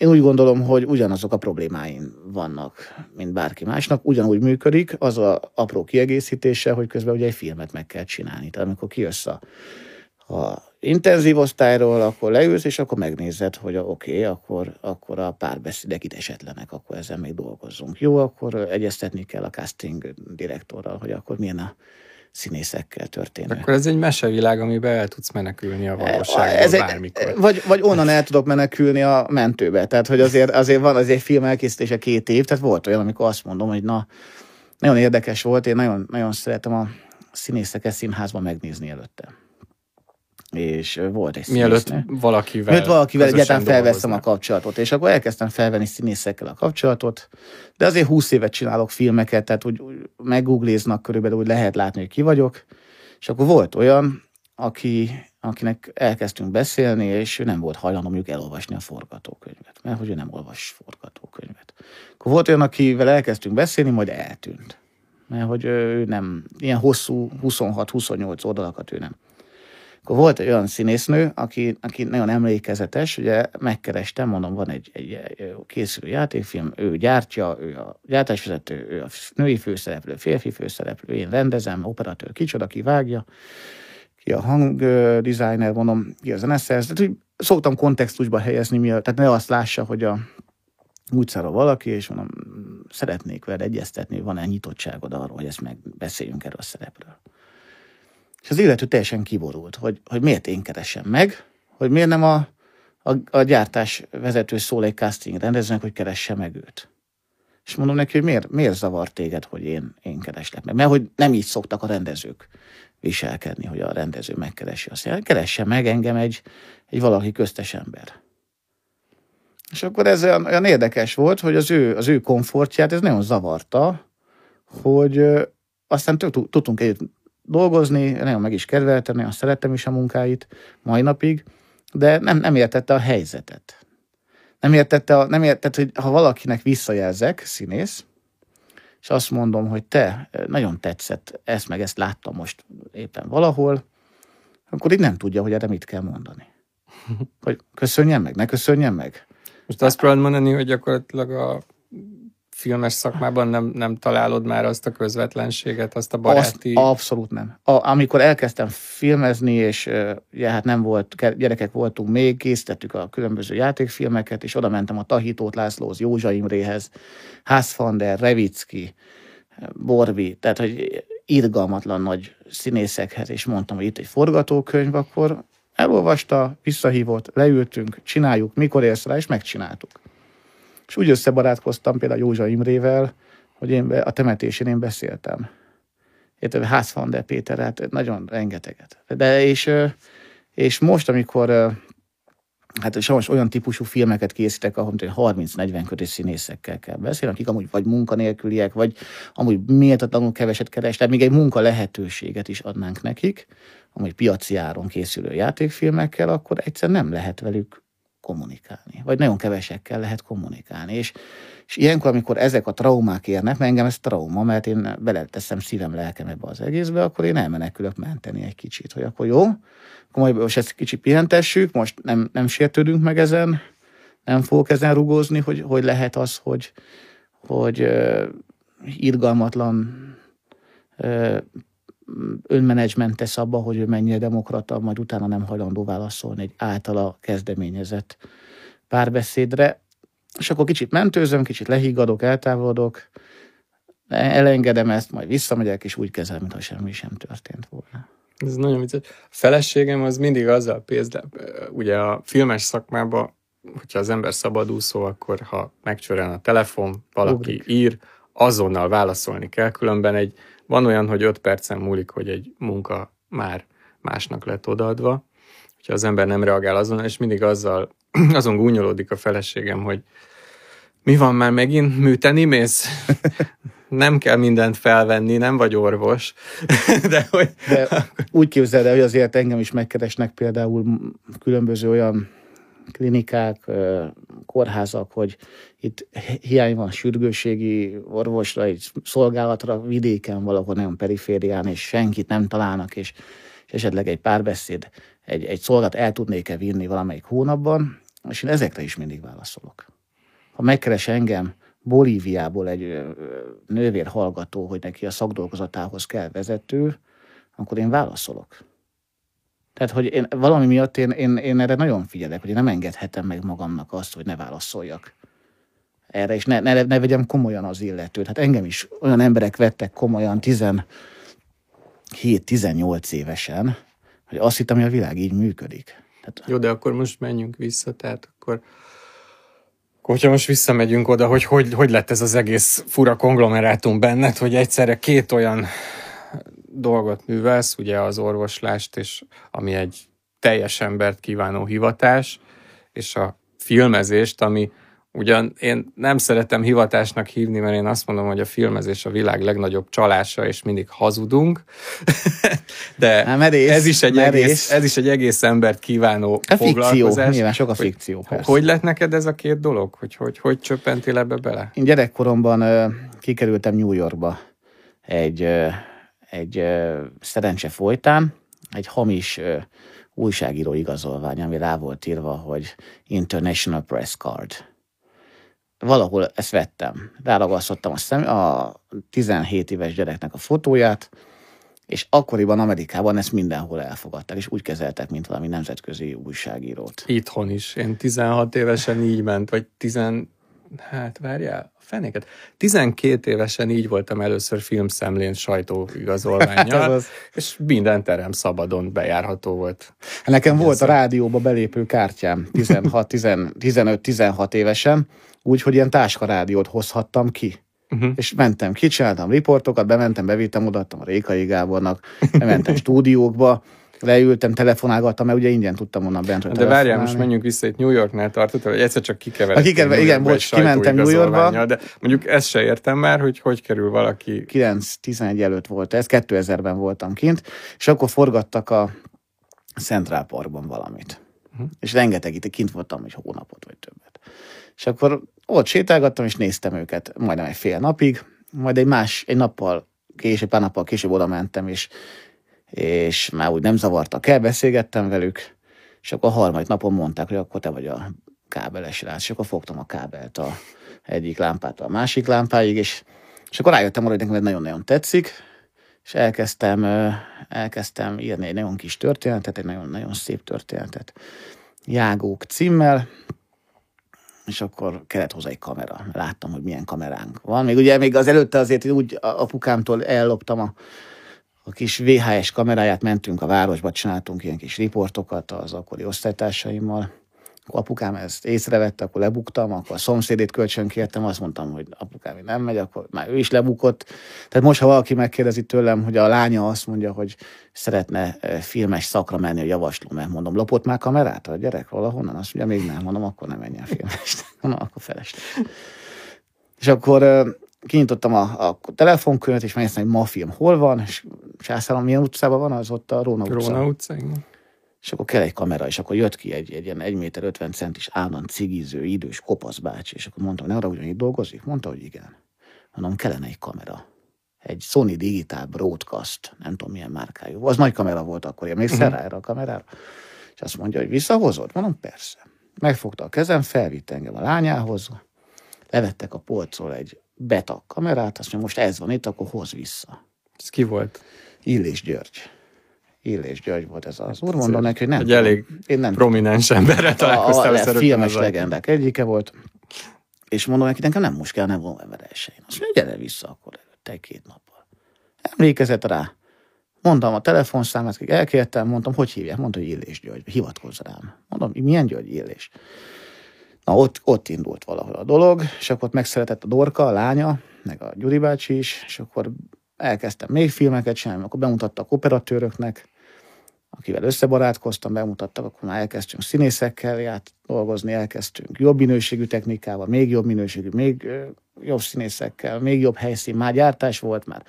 Én úgy gondolom, hogy ugyanazok a problémáim vannak, mint bárki másnak, ugyanúgy működik, az a apró kiegészítése, hogy közben ugye egy filmet meg kell csinálni. Tehát amikor kijössz a, a intenzív osztályról, akkor leülsz, és akkor megnézed, hogy oké, okay, akkor, akkor a párbeszédek itt esetlenek, akkor ezzel még dolgozzunk. Jó, akkor egyeztetni kell a casting direktorral, hogy akkor milyen a színészekkel történő. Akkor ez egy mesevilág, amiben el tudsz menekülni a valóságból ez bármikor. Vagy, vagy onnan el tudok menekülni a mentőbe. Tehát, hogy azért, azért van azért film elkészítése két év, tehát volt olyan, amikor azt mondom, hogy na, nagyon érdekes volt, én nagyon, nagyon szeretem a színészeket színházban megnézni előtte és volt egy Mielőtt színésznő. valakivel, Mielőtt valakivel egyáltalán felveszem a kapcsolatot, és akkor elkezdtem felvenni színészekkel a kapcsolatot, de azért 20 évet csinálok filmeket, tehát úgy, úgy meggoogliznak körülbelül, úgy lehet látni, hogy ki vagyok, és akkor volt olyan, aki, akinek elkezdtünk beszélni, és ő nem volt hajlandó mondjuk elolvasni a forgatókönyvet, mert hogy ő nem olvas forgatókönyvet. Akkor volt olyan, akivel elkezdtünk beszélni, majd eltűnt. Mert hogy ő nem, ilyen hosszú 26-28 oldalakat ő nem akkor volt egy olyan színésznő, aki, aki nagyon emlékezetes, ugye megkerestem, mondom, van egy, egy, egy készülő játékfilm, ő gyártja, ő a gyártásvezető, ő a női főszereplő, férfi főszereplő, én rendezem, operatőr, kicsoda, ki vágja, ki a hangdesigner, mondom, ki a zeneszerz. Tehát úgy szoktam kontextusba helyezni, miatt, tehát ne azt lássa, hogy a utcára valaki, és mondom, szeretnék veled egyeztetni, van-e nyitottságod arról, hogy ezt megbeszéljünk erről a szerepről. És az illető teljesen kiborult, hogy, hogy miért én keresem meg, hogy miért nem a, a, a gyártás vezető szól egy casting rendezőnek, hogy keresse meg őt. És mondom neki, hogy miért, miért zavar téged, hogy én, én kereslek meg. Mert hogy nem így szoktak a rendezők viselkedni, hogy a rendező megkeresi azt. Mondja, keresse meg engem egy, egy valaki köztes ember. És akkor ez olyan, olyan érdekes volt, hogy az ő, az ő komfortját ez nagyon zavarta, hogy aztán tudtunk együtt dolgozni, nagyon meg is kedveltem, nagyon szerettem is a munkáit mai napig, de nem, nem értette a helyzetet. Nem értette, a, nem értette, hogy ha valakinek visszajelzek, színész, és azt mondom, hogy te, nagyon tetszett, ezt meg ezt láttam most éppen valahol, akkor így nem tudja, hogy erre mit kell mondani. Hogy köszönjem meg, ne köszönjem meg. Most azt próbálod mondani, hogy gyakorlatilag a filmes szakmában nem, nem találod már azt a közvetlenséget, azt a baráti... Azt abszolút nem. A, amikor elkezdtem filmezni, és ja, hát nem volt, gyerekek voltunk még, készítettük a különböző játékfilmeket, és oda mentem a Tahitót Lászlóhoz, Józsa Imréhez, Hászfander, Revicki, Borvi, tehát hogy irgalmatlan nagy színészekhez, és mondtam, hogy itt egy forgatókönyv, akkor elolvasta, visszahívott, leültünk, csináljuk, mikor érsz rá, és megcsináltuk. És úgy összebarátkoztam például Józsa Imrével, hogy én a temetésén én beszéltem. Érted, Ház van de Péter, hát nagyon rengeteget. De és, és most, amikor hát sajnos olyan típusú filmeket készítek, ahol 30-40 kötés színészekkel kell beszélni, akik amúgy vagy munkanélküliek, vagy amúgy méltatlanul keveset keres, tehát még egy munka lehetőséget is adnánk nekik, amúgy piaci áron készülő játékfilmekkel, akkor egyszer nem lehet velük kommunikálni, vagy nagyon kevesekkel lehet kommunikálni. És, és ilyenkor, amikor ezek a traumák érnek, mert engem ez trauma, mert én beleteszem szívem, lelkem ebbe az egészbe, akkor én elmenekülök menteni egy kicsit, hogy akkor jó, akkor majd most ezt kicsit pihentessük, most nem, nem sértődünk meg ezen, nem fogok ezen rugózni, hogy, hogy lehet az, hogy, hogy uh, irgalmatlan uh, önmenedzsment tesz abba, hogy ő mennyire demokrata, majd utána nem hajlandó válaszolni egy általa kezdeményezett párbeszédre. És akkor kicsit mentőzöm, kicsit lehiggadok, eltávolodok, elengedem ezt, majd visszamegyek, és úgy kezelem, mintha semmi sem történt volna. Ez nagyon vicces. A feleségem az mindig azzal pénzde, ugye a filmes szakmában, hogyha az ember szabadúszó, akkor ha megcsörel a telefon, valaki Ugrik. ír, azonnal válaszolni kell, különben egy van olyan, hogy öt percen múlik, hogy egy munka már másnak lett odaadva, hogyha az ember nem reagál azon, és mindig azzal, azon gúnyolódik a feleségem, hogy mi van már megint, műteni mész? nem kell mindent felvenni, nem vagy orvos, de hogy... De úgy képzeld el, hogy azért engem is megkeresnek például különböző olyan klinikák, kórházak, hogy itt hiány van sürgőségi orvosra, egy szolgálatra, vidéken valahol nagyon periférián, és senkit nem találnak, és, és esetleg egy párbeszéd, egy, egy szolgálat el tudnék-e vinni valamelyik hónapban, és én ezekre is mindig válaszolok. Ha megkeres engem Bolíviából egy nővér hallgató, hogy neki a szakdolgozatához kell vezető, akkor én válaszolok. Tehát, hogy én, valami miatt én, én, én erre nagyon figyelek, hogy én nem engedhetem meg magamnak azt, hogy ne válaszoljak erre, és ne, ne, ne vegyem komolyan az illetőt. Hát engem is olyan emberek vettek komolyan 17-18 évesen, hogy azt hittem, hogy a világ így működik. Tehát... Jó, de akkor most menjünk vissza, tehát akkor hogyha most visszamegyünk oda, hogy, hogy hogy lett ez az egész fura konglomerátum benned, hogy egyszerre két olyan dolgot művelsz, ugye az orvoslást, és ami egy teljes embert kívánó hivatás, és a filmezést, ami ugyan én nem szeretem hivatásnak hívni, mert én azt mondom, hogy a filmezés a világ legnagyobb csalása, és mindig hazudunk. De Nem, merész, ez, is egy egész, ez is egy egész embert kívánó a foglalkozás. Fikció, nyilván sok a fikció, hogy, Hogy lett neked ez a két dolog? Hogy hogy, hogy csöppentél ebbe bele? Én gyerekkoromban uh, kikerültem New Yorkba egy egy szerencse folytán egy hamis újságíró igazolvány, ami rá volt írva, hogy International Press Card. Valahol ezt vettem. Ráragasztottam a, szem, a 17 éves gyereknek a fotóját, és akkoriban Amerikában ezt mindenhol elfogadták, és úgy kezeltek, mint valami nemzetközi újságírót. Itthon is. Én 16 évesen így ment, vagy 10, hát várjál, fenéket. 12 évesen így voltam először filmszemlén sajtóigazolványjal, hát és minden terem szabadon bejárható volt. Nekem Ez volt a rádióba belépő kártyám 15-16 évesen, úgyhogy ilyen táskarádiót hozhattam ki. Uh-huh. És mentem, kicsináltam riportokat, bementem, bevittem, odaadtam a Rékai Gábornak, bementem stúdiókba, leültem, telefonálgattam, mert ugye ingyen tudtam onnan bent. De várjál, most menjünk vissza, itt New Yorknál tartottál, vagy egyszer csak kikeveredtem. Kikerve, igen, bocs, kimentem New Yorkba. De mondjuk ezt se értem már, hogy hogy kerül valaki. 9-11 előtt volt ez, 2000-ben voltam kint, és akkor forgattak a Central Parkban valamit. Uh-huh. És rengeteg itt kint voltam egy hónapot, vagy többet. És akkor ott sétálgattam, és néztem őket majdnem egy fél napig, majd egy más, egy nappal később, pár nappal később oda mentem, és és már úgy nem zavartak el, beszélgettem velük, és akkor a harmadik napon mondták, hogy akkor te vagy a kábeles rác, és akkor fogtam a kábelt a egyik lámpától a másik lámpáig, és, és akkor rájöttem arra, hogy nekem nagyon-nagyon tetszik, és elkezdtem, elkezdtem írni egy nagyon kis történetet, egy nagyon-nagyon szép történetet, Jágók címmel, és akkor kellett hozzá egy kamera. Láttam, hogy milyen kameránk van. Még ugye még az előtte azért úgy apukámtól elloptam a a kis VHS kameráját mentünk a városba, csináltunk ilyen kis riportokat az akkori osztálytársaimmal. Akkor apukám ezt észrevette, akkor lebuktam, akkor a szomszédét kölcsön kértem, azt mondtam, hogy apukám nem megy, akkor már ő is lebukott. Tehát most, ha valaki megkérdezi tőlem, hogy a lánya azt mondja, hogy szeretne eh, filmes szakra menni, a javaslom, mert mondom, lopott már kamerát a gyerek valahonnan? Azt mondja, még nem, mondom, akkor nem menjen filmes. Mondom, akkor felesleg. És akkor eh, kinyitottam a, a telefonkönyvet, és megnéztem, hogy ma film hol van, és Császáron milyen utcában van, az ott a Róna utca. Róna utca, igen. És akkor kell egy kamera, és akkor jött ki egy, egy ilyen 1 méter 50 centis állandóan cigiző, idős, kopasz bácsi, és akkor mondtam, ne arra ugyanígy dolgozik? Mondta, hogy igen. Mondom, kellene egy kamera. Egy Sony Digital Broadcast, nem tudom milyen márkájú. Az nagy kamera volt akkor, emlékszel uh-huh. rá erre a kamerára? És azt mondja, hogy visszahozod? Mondom, persze. Megfogta a kezem, felvitte engem a lányához, levettek a polcról egy beta kamerát, azt mondja, most ez van itt, akkor hoz vissza. Ez ki volt? Illés György. Illés György volt ez az úr, mondom neki, hogy nem. Egy elég én nem prominens emberre találkoztál. A, a, a filmes legendák egyike volt, és mondom neki, nekem nem most kell, nem november 1 Azt mondja, gyere vissza akkor előtte egy-két nappal. Emlékezett rá. Mondtam a telefonszámát, elkértem, mondtam, hogy hívják? Mondta, hogy Illés György, hivatkozz rám. Mondom, milyen György Illés? Na, ott, ott indult valahol a dolog, és akkor ott megszeretett a Dorka, a lánya, meg a Gyuri bácsi is, és akkor elkezdtem még filmeket csinálni, akkor bemutattak operatőröknek, akivel összebarátkoztam, bemutattak, akkor már elkezdtünk színészekkel ját dolgozni, elkezdtünk jobb minőségű technikával, még jobb minőségű, még jobb színészekkel, még jobb helyszín, már gyártás volt, már,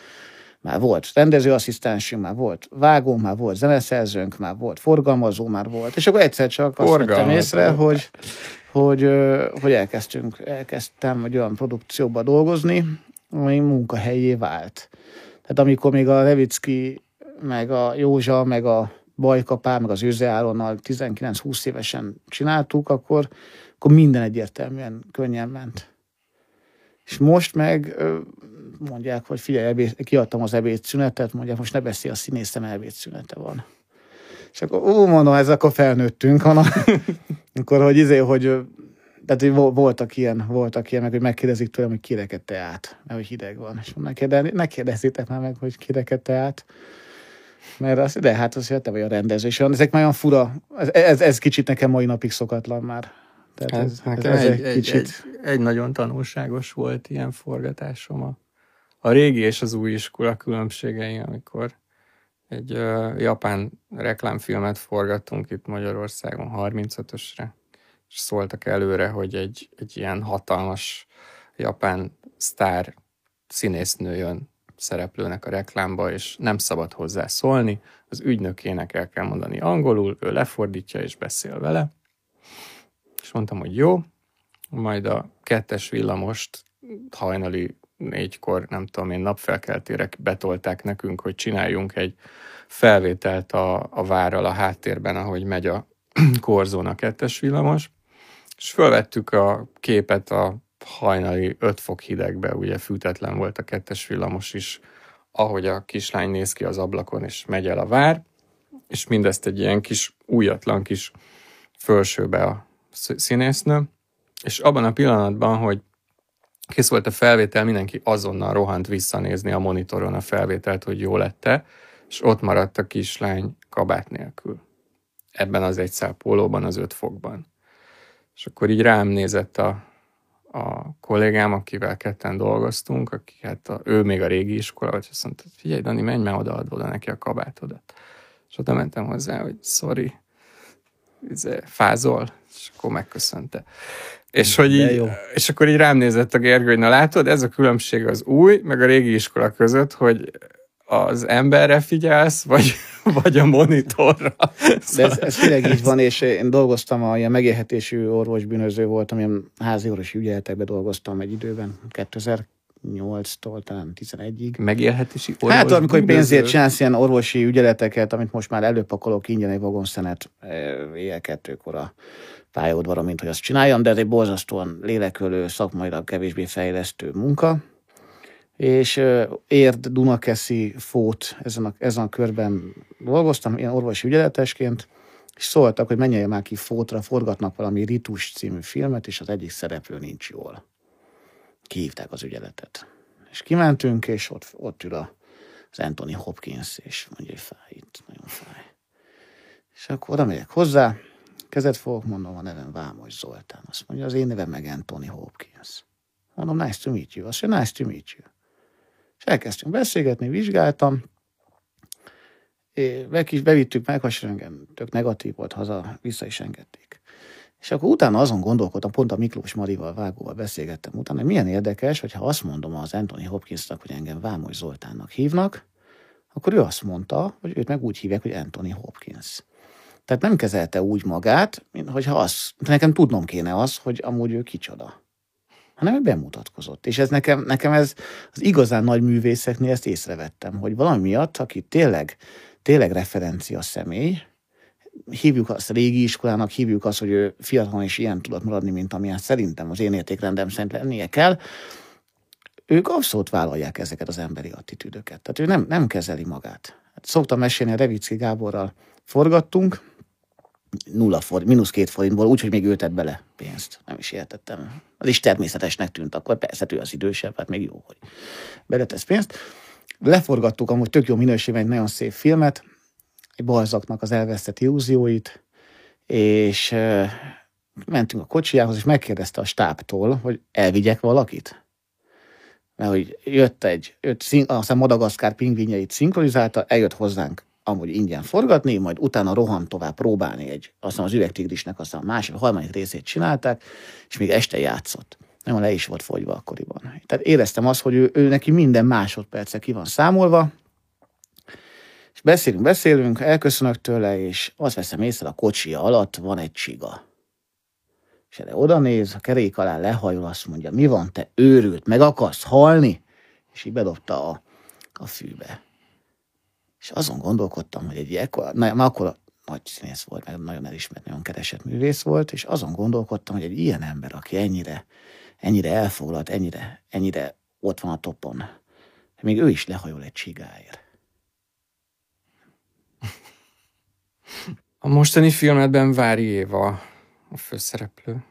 már volt rendezőasszisztensünk, már volt vágó, már volt zeneszerzőnk, már volt forgalmazó, már volt. És akkor egyszer csak azt vettem észre, hogy, hogy, hogy elkezdtünk, elkezdtem egy olyan produkcióba dolgozni, ami munkahelyé vált. Tehát amikor még a Levicki, meg a Józsa, meg a Bajkapá, meg az Őze Áronnal 19-20 évesen csináltuk, akkor, akkor minden egyértelműen könnyen ment. És most meg mondják, hogy figyelj, ebéd, kiadtam az ebédszünetet, mondják, most ne beszélj, a színészem ebédszünete van. És akkor, ó, mondom, ez akkor felnőttünk, hanem, akkor, hogy izé, hogy tehát hogy voltak ilyen, voltak ilyen, meg hogy megkérdezik tőlem, hogy kirekedte át, mert hogy hideg van. És mondom, de ne kérdezzétek már meg, hogy kirekedte át. Mert az, de hát az, te vagy a rendező. És ezek már olyan fura, ez, ez, ez, kicsit nekem mai napig szokatlan már. Tehát ez, ez, ez, egy, egy, kicsit... egy, egy, nagyon tanulságos volt ilyen forgatásom a, a régi és az új iskola különbségei, amikor egy uh, japán reklámfilmet forgattunk itt Magyarországon 35-ösre, és szóltak előre, hogy egy, egy ilyen hatalmas japán sztár színésznő jön szereplőnek a reklámba, és nem szabad hozzá szólni, az ügynökének el kell mondani angolul, ő lefordítja és beszél vele. És mondtam, hogy jó, majd a kettes villamost hajnali négykor, nem tudom én, napfelkeltére betolták nekünk, hogy csináljunk egy felvételt a, a várral a háttérben, ahogy megy a korzón a kettes villamos, és fölvettük a képet a hajnali 5 fok hidegbe, ugye fűtetlen volt a kettes villamos is, ahogy a kislány néz ki az ablakon, és megy el a vár, és mindezt egy ilyen kis, újatlan kis fölsőbe a színésznő, és abban a pillanatban, hogy kész volt a felvétel, mindenki azonnal rohant visszanézni a monitoron a felvételt, hogy jó lette, és ott maradt a kislány kabát nélkül. Ebben az egy szál pólóban, az öt fokban. És akkor így rám nézett a, a kollégám, akivel ketten dolgoztunk, aki hát a, ő még a régi iskola, vagy azt mondta, figyelj Dani, menj már oda, oda neki a kabátodat. És oda mentem hozzá, hogy sorry, izé, fázol, és akkor megköszönte. És, hogy így, és akkor így rám nézett a Gergő, hogy na látod, ez a különbség az új, meg a régi iskola között, hogy az emberre figyelsz, vagy, vagy a monitorra. De ez, ez tényleg így van, és én dolgoztam, a ilyen megélhetésű orvosbűnöző voltam, ilyen házi orvosi ügyeletekben dolgoztam egy időben, 2008-tól talán 11-ig. Megélhetési orvos Hát amikor pénzért csinálsz ilyen orvosi ügyeleteket, amit most már előpakolok ingyen egy vagonszenet éjjel kettőkor a pályaudvaron, mint hogy azt csináljam, de ez egy borzasztóan lélekölő, szakmailag kevésbé fejlesztő munka és Érd, Dunakeszi, Fót ezen a, ezen a körben dolgoztam, ilyen orvosi ügyeletesként, és szóltak, hogy menjen már ki Fótra, forgatnak valami Ritus című filmet, és az egyik szereplő nincs jól. Kihívták az ügyeletet. És kimentünk, és ott, ott ül a, az Anthony Hopkins, és mondja, hogy fáj itt, nagyon fáj. És akkor oda megyek hozzá, kezet fogok, mondom, a nevem Vámos Zoltán. Azt mondja, az én nevem meg Anthony Hopkins. Mondom, nice to meet you. Azt mondja, nice to meet you. És elkezdtünk beszélgetni, vizsgáltam, és bevittük meg, engem tök negatív volt, haza vissza is engedték. És akkor utána azon gondolkodtam, pont a Miklós Marival, Vágóval beszélgettem utána, hogy milyen érdekes, hogyha azt mondom az Anthony Hopkinsnak, hogy engem Vámos Zoltánnak hívnak, akkor ő azt mondta, hogy őt meg úgy hívják, hogy Anthony Hopkins. Tehát nem kezelte úgy magát, mint hogyha az, nekem tudnom kéne az, hogy amúgy ő kicsoda hanem ő bemutatkozott. És ez nekem, nekem ez az igazán nagy művészeknél ezt észrevettem, hogy valami miatt, aki tényleg, tényleg referencia személy, hívjuk azt a régi iskolának, hívjuk azt, hogy ő fiatalon is ilyen tudott maradni, mint amilyen szerintem az én értékrendem szerint lennie kell, ők abszolút vállalják ezeket az emberi attitűdöket. Tehát ő nem, nem kezeli magát. Hát szoktam mesélni, a Revicki Gáborral forgattunk, nulla forint, mínusz két forintból, úgyhogy még ő tett bele pénzt. Nem is értettem. Az is természetesnek tűnt akkor, persze ő az idősebb, hát még jó, hogy beletesz pénzt. Leforgattuk amúgy tök jó minőségben egy nagyon szép filmet, Balzaknak az elvesztett illúzióit, és mentünk a kocsijához, és megkérdezte a stábtól, hogy elvigyek valakit. Mert hogy jött egy, jött, aztán Madagaszkár pingvinjeit szinkronizálta, eljött hozzánk amúgy ingyen forgatni, majd utána rohan tovább próbálni egy, aztán az üvegtigrisnek aztán a másik, a harmadik részét csinálták, és még este játszott. nagyon le is volt fogyva akkoriban. Tehát éreztem azt, hogy ő, ő neki minden másodperce ki van számolva, beszélünk, beszélünk, elköszönök tőle, és azt veszem észre, a kocsi alatt van egy csiga. És erre oda néz, a kerék alá lehajol, azt mondja, mi van, te őrült, meg akarsz halni? És így bedobta a, a fűbe. És azon gondolkodtam, hogy egy ekkor, na, na akkor nagy színész volt, meg nagyon elismert, nagyon keresett művész volt, és azon gondolkodtam, hogy egy ilyen ember, aki ennyire, ennyire elfoglalt, ennyire, ennyire ott van a topon, még ő is lehajol egy csigáért. A mostani filmedben Vári Éva a főszereplő.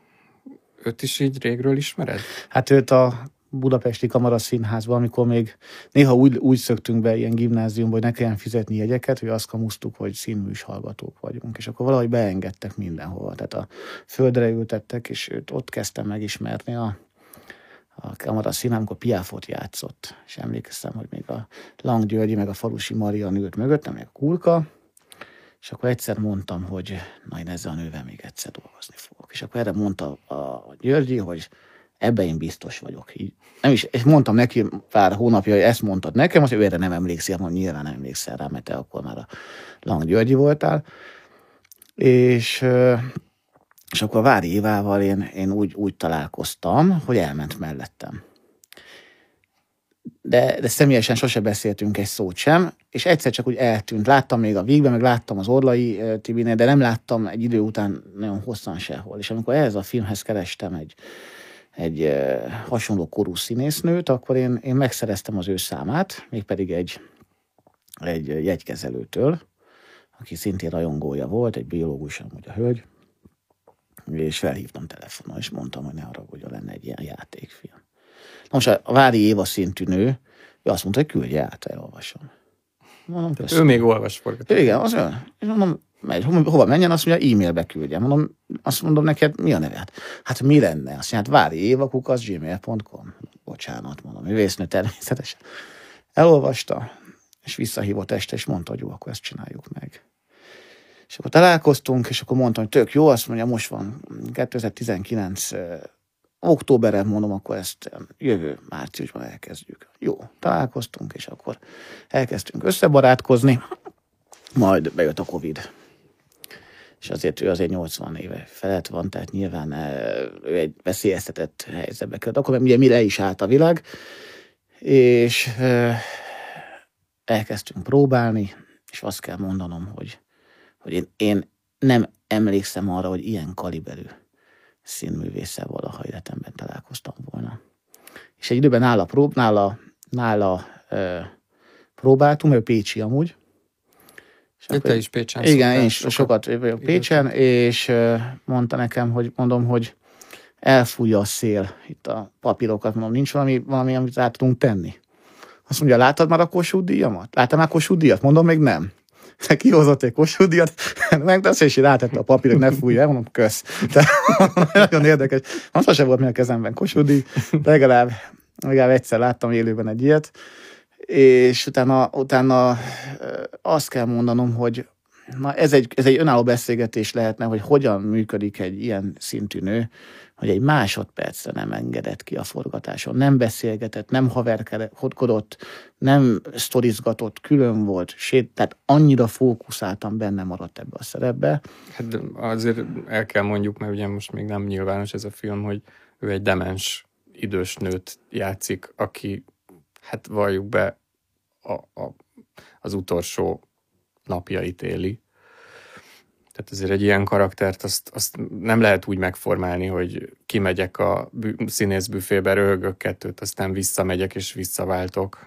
Őt is így régről ismered? Hát őt a Budapesti Kamara Színházban, amikor még néha úgy, úgy szöktünk be ilyen gimnáziumba, hogy ne kelljen fizetni jegyeket, hogy azt kamusztuk, hogy színműs hallgatók vagyunk, és akkor valahogy beengedtek mindenhol. Tehát a földre ültettek, és őt ott kezdtem megismerni a, a Kamara Színházban, amikor Piafot játszott. És emlékeztem, hogy még a Lang Györgyi, meg a Falusi Maria ült mögöttem, meg a Kulka, és akkor egyszer mondtam, hogy na én ezzel a nővel még egyszer dolgozni fogok. És akkor erre mondta a Györgyi, hogy ebben én biztos vagyok. Így, nem is, és mondtam neki pár hónapja, hogy ezt mondtad nekem, azt ő erre nem emlékszik, mondom, nyilván nem emlékszel rá, mert te akkor már a Lang Györgyi voltál. És, és akkor a Vári Évával én, én úgy, úgy találkoztam, hogy elment mellettem de, de személyesen sose beszéltünk egy szót sem, és egyszer csak úgy eltűnt. Láttam még a végben, meg láttam az Orlai Tibinél, de nem láttam egy idő után nagyon hosszan sehol. És amikor ehhez a filmhez kerestem egy, egy hasonló korú színésznőt, akkor én, én megszereztem az ő számát, mégpedig egy, egy jegykezelőtől, aki szintén rajongója volt, egy biológus amúgy a hölgy, és felhívtam telefonon, és mondtam, hogy ne haragudja, lenne egy ilyen játékfilm. Most a Vári Éva szintű nő, ő azt mondta, hogy küldje át, elolvasom. Mondom, köszönöm. Ő még olvas forgatókönyvet. Igen, az olyan. És mondom, megy, hova menjen, azt mondja, e-mailbe küldje. Mondom, azt mondom neked, mi a neve? Hát, hát mi lenne? Azt mondja, hát vári évakukasz gmail.com. Bocsánat, mondom, művésznő természetesen. Elolvasta, és visszahívott este, és mondta, hogy jó, akkor ezt csináljuk meg. És akkor találkoztunk, és akkor mondtam, hogy tök jó, azt mondja, most van 2019 októberben mondom, akkor ezt jövő márciusban elkezdjük. Jó, találkoztunk, és akkor elkezdtünk összebarátkozni, majd bejött a Covid. És azért ő azért 80 éve felett van, tehát nyilván ő egy veszélyeztetett helyzetbe került. Akkor ugye mire is állt a világ, és elkezdtünk próbálni, és azt kell mondanom, hogy, hogy én, én nem emlékszem arra, hogy ilyen kaliberű színművésszel valaha életemben találkoztam volna. És egy időben nála, prób, nála, nála ö, próbáltunk, ő Pécsi amúgy. És De te is Pécsen Igen, én is sokat, sokat vagyok Pécsen, és ö, mondta nekem, hogy mondom, hogy elfújja a szél itt a papírokat, mondom, nincs valami, valami amit át tudunk tenni. Azt mondja, láttad már a Kossuth díjamat? Láttad már Kossuth díjat? Mondom, még nem. Kihozott egy kosúdiat, megtesz, és rátette a papírt, ne fújja, mondom, kösz. De, nagyon érdekes. Most sosem volt még a kezemben kosúdi, legalább, legalább egyszer láttam élőben egy ilyet, és utána, utána azt kell mondanom, hogy na ez egy, ez egy önálló beszélgetés lehetne, hogy hogyan működik egy ilyen szintű nő, hogy egy másodpercre nem engedett ki a forgatáson, nem beszélgetett, nem haverkodott, nem sztorizgatott, külön volt, sét, tehát annyira fókuszáltan benne maradt ebbe a szerepbe. Hát azért el kell mondjuk, mert ugye most még nem nyilvános ez a film, hogy ő egy demens idős nőt játszik, aki, hát valljuk be, a, a, az utolsó napjait éli tehát azért egy ilyen karaktert azt, azt nem lehet úgy megformálni, hogy kimegyek a bü- színészbüfébe, röhögök kettőt, aztán visszamegyek és visszaváltok.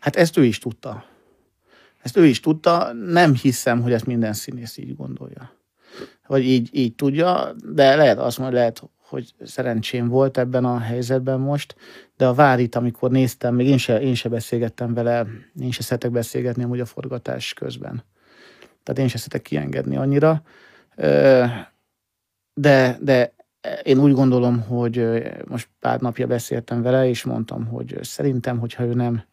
Hát ezt ő is tudta. Ezt ő is tudta. Nem hiszem, hogy ezt minden színész így gondolja. Vagy így, így tudja, de lehet azt mondani, lehet, hogy szerencsém volt ebben a helyzetben most, de a Várit, amikor néztem, még én se, én se beszélgettem vele, én se szeretek beszélgetni amúgy a forgatás közben tehát én sem szeretek kiengedni annyira. De, de én úgy gondolom, hogy most pár napja beszéltem vele, és mondtam, hogy szerintem, hogyha ő nem,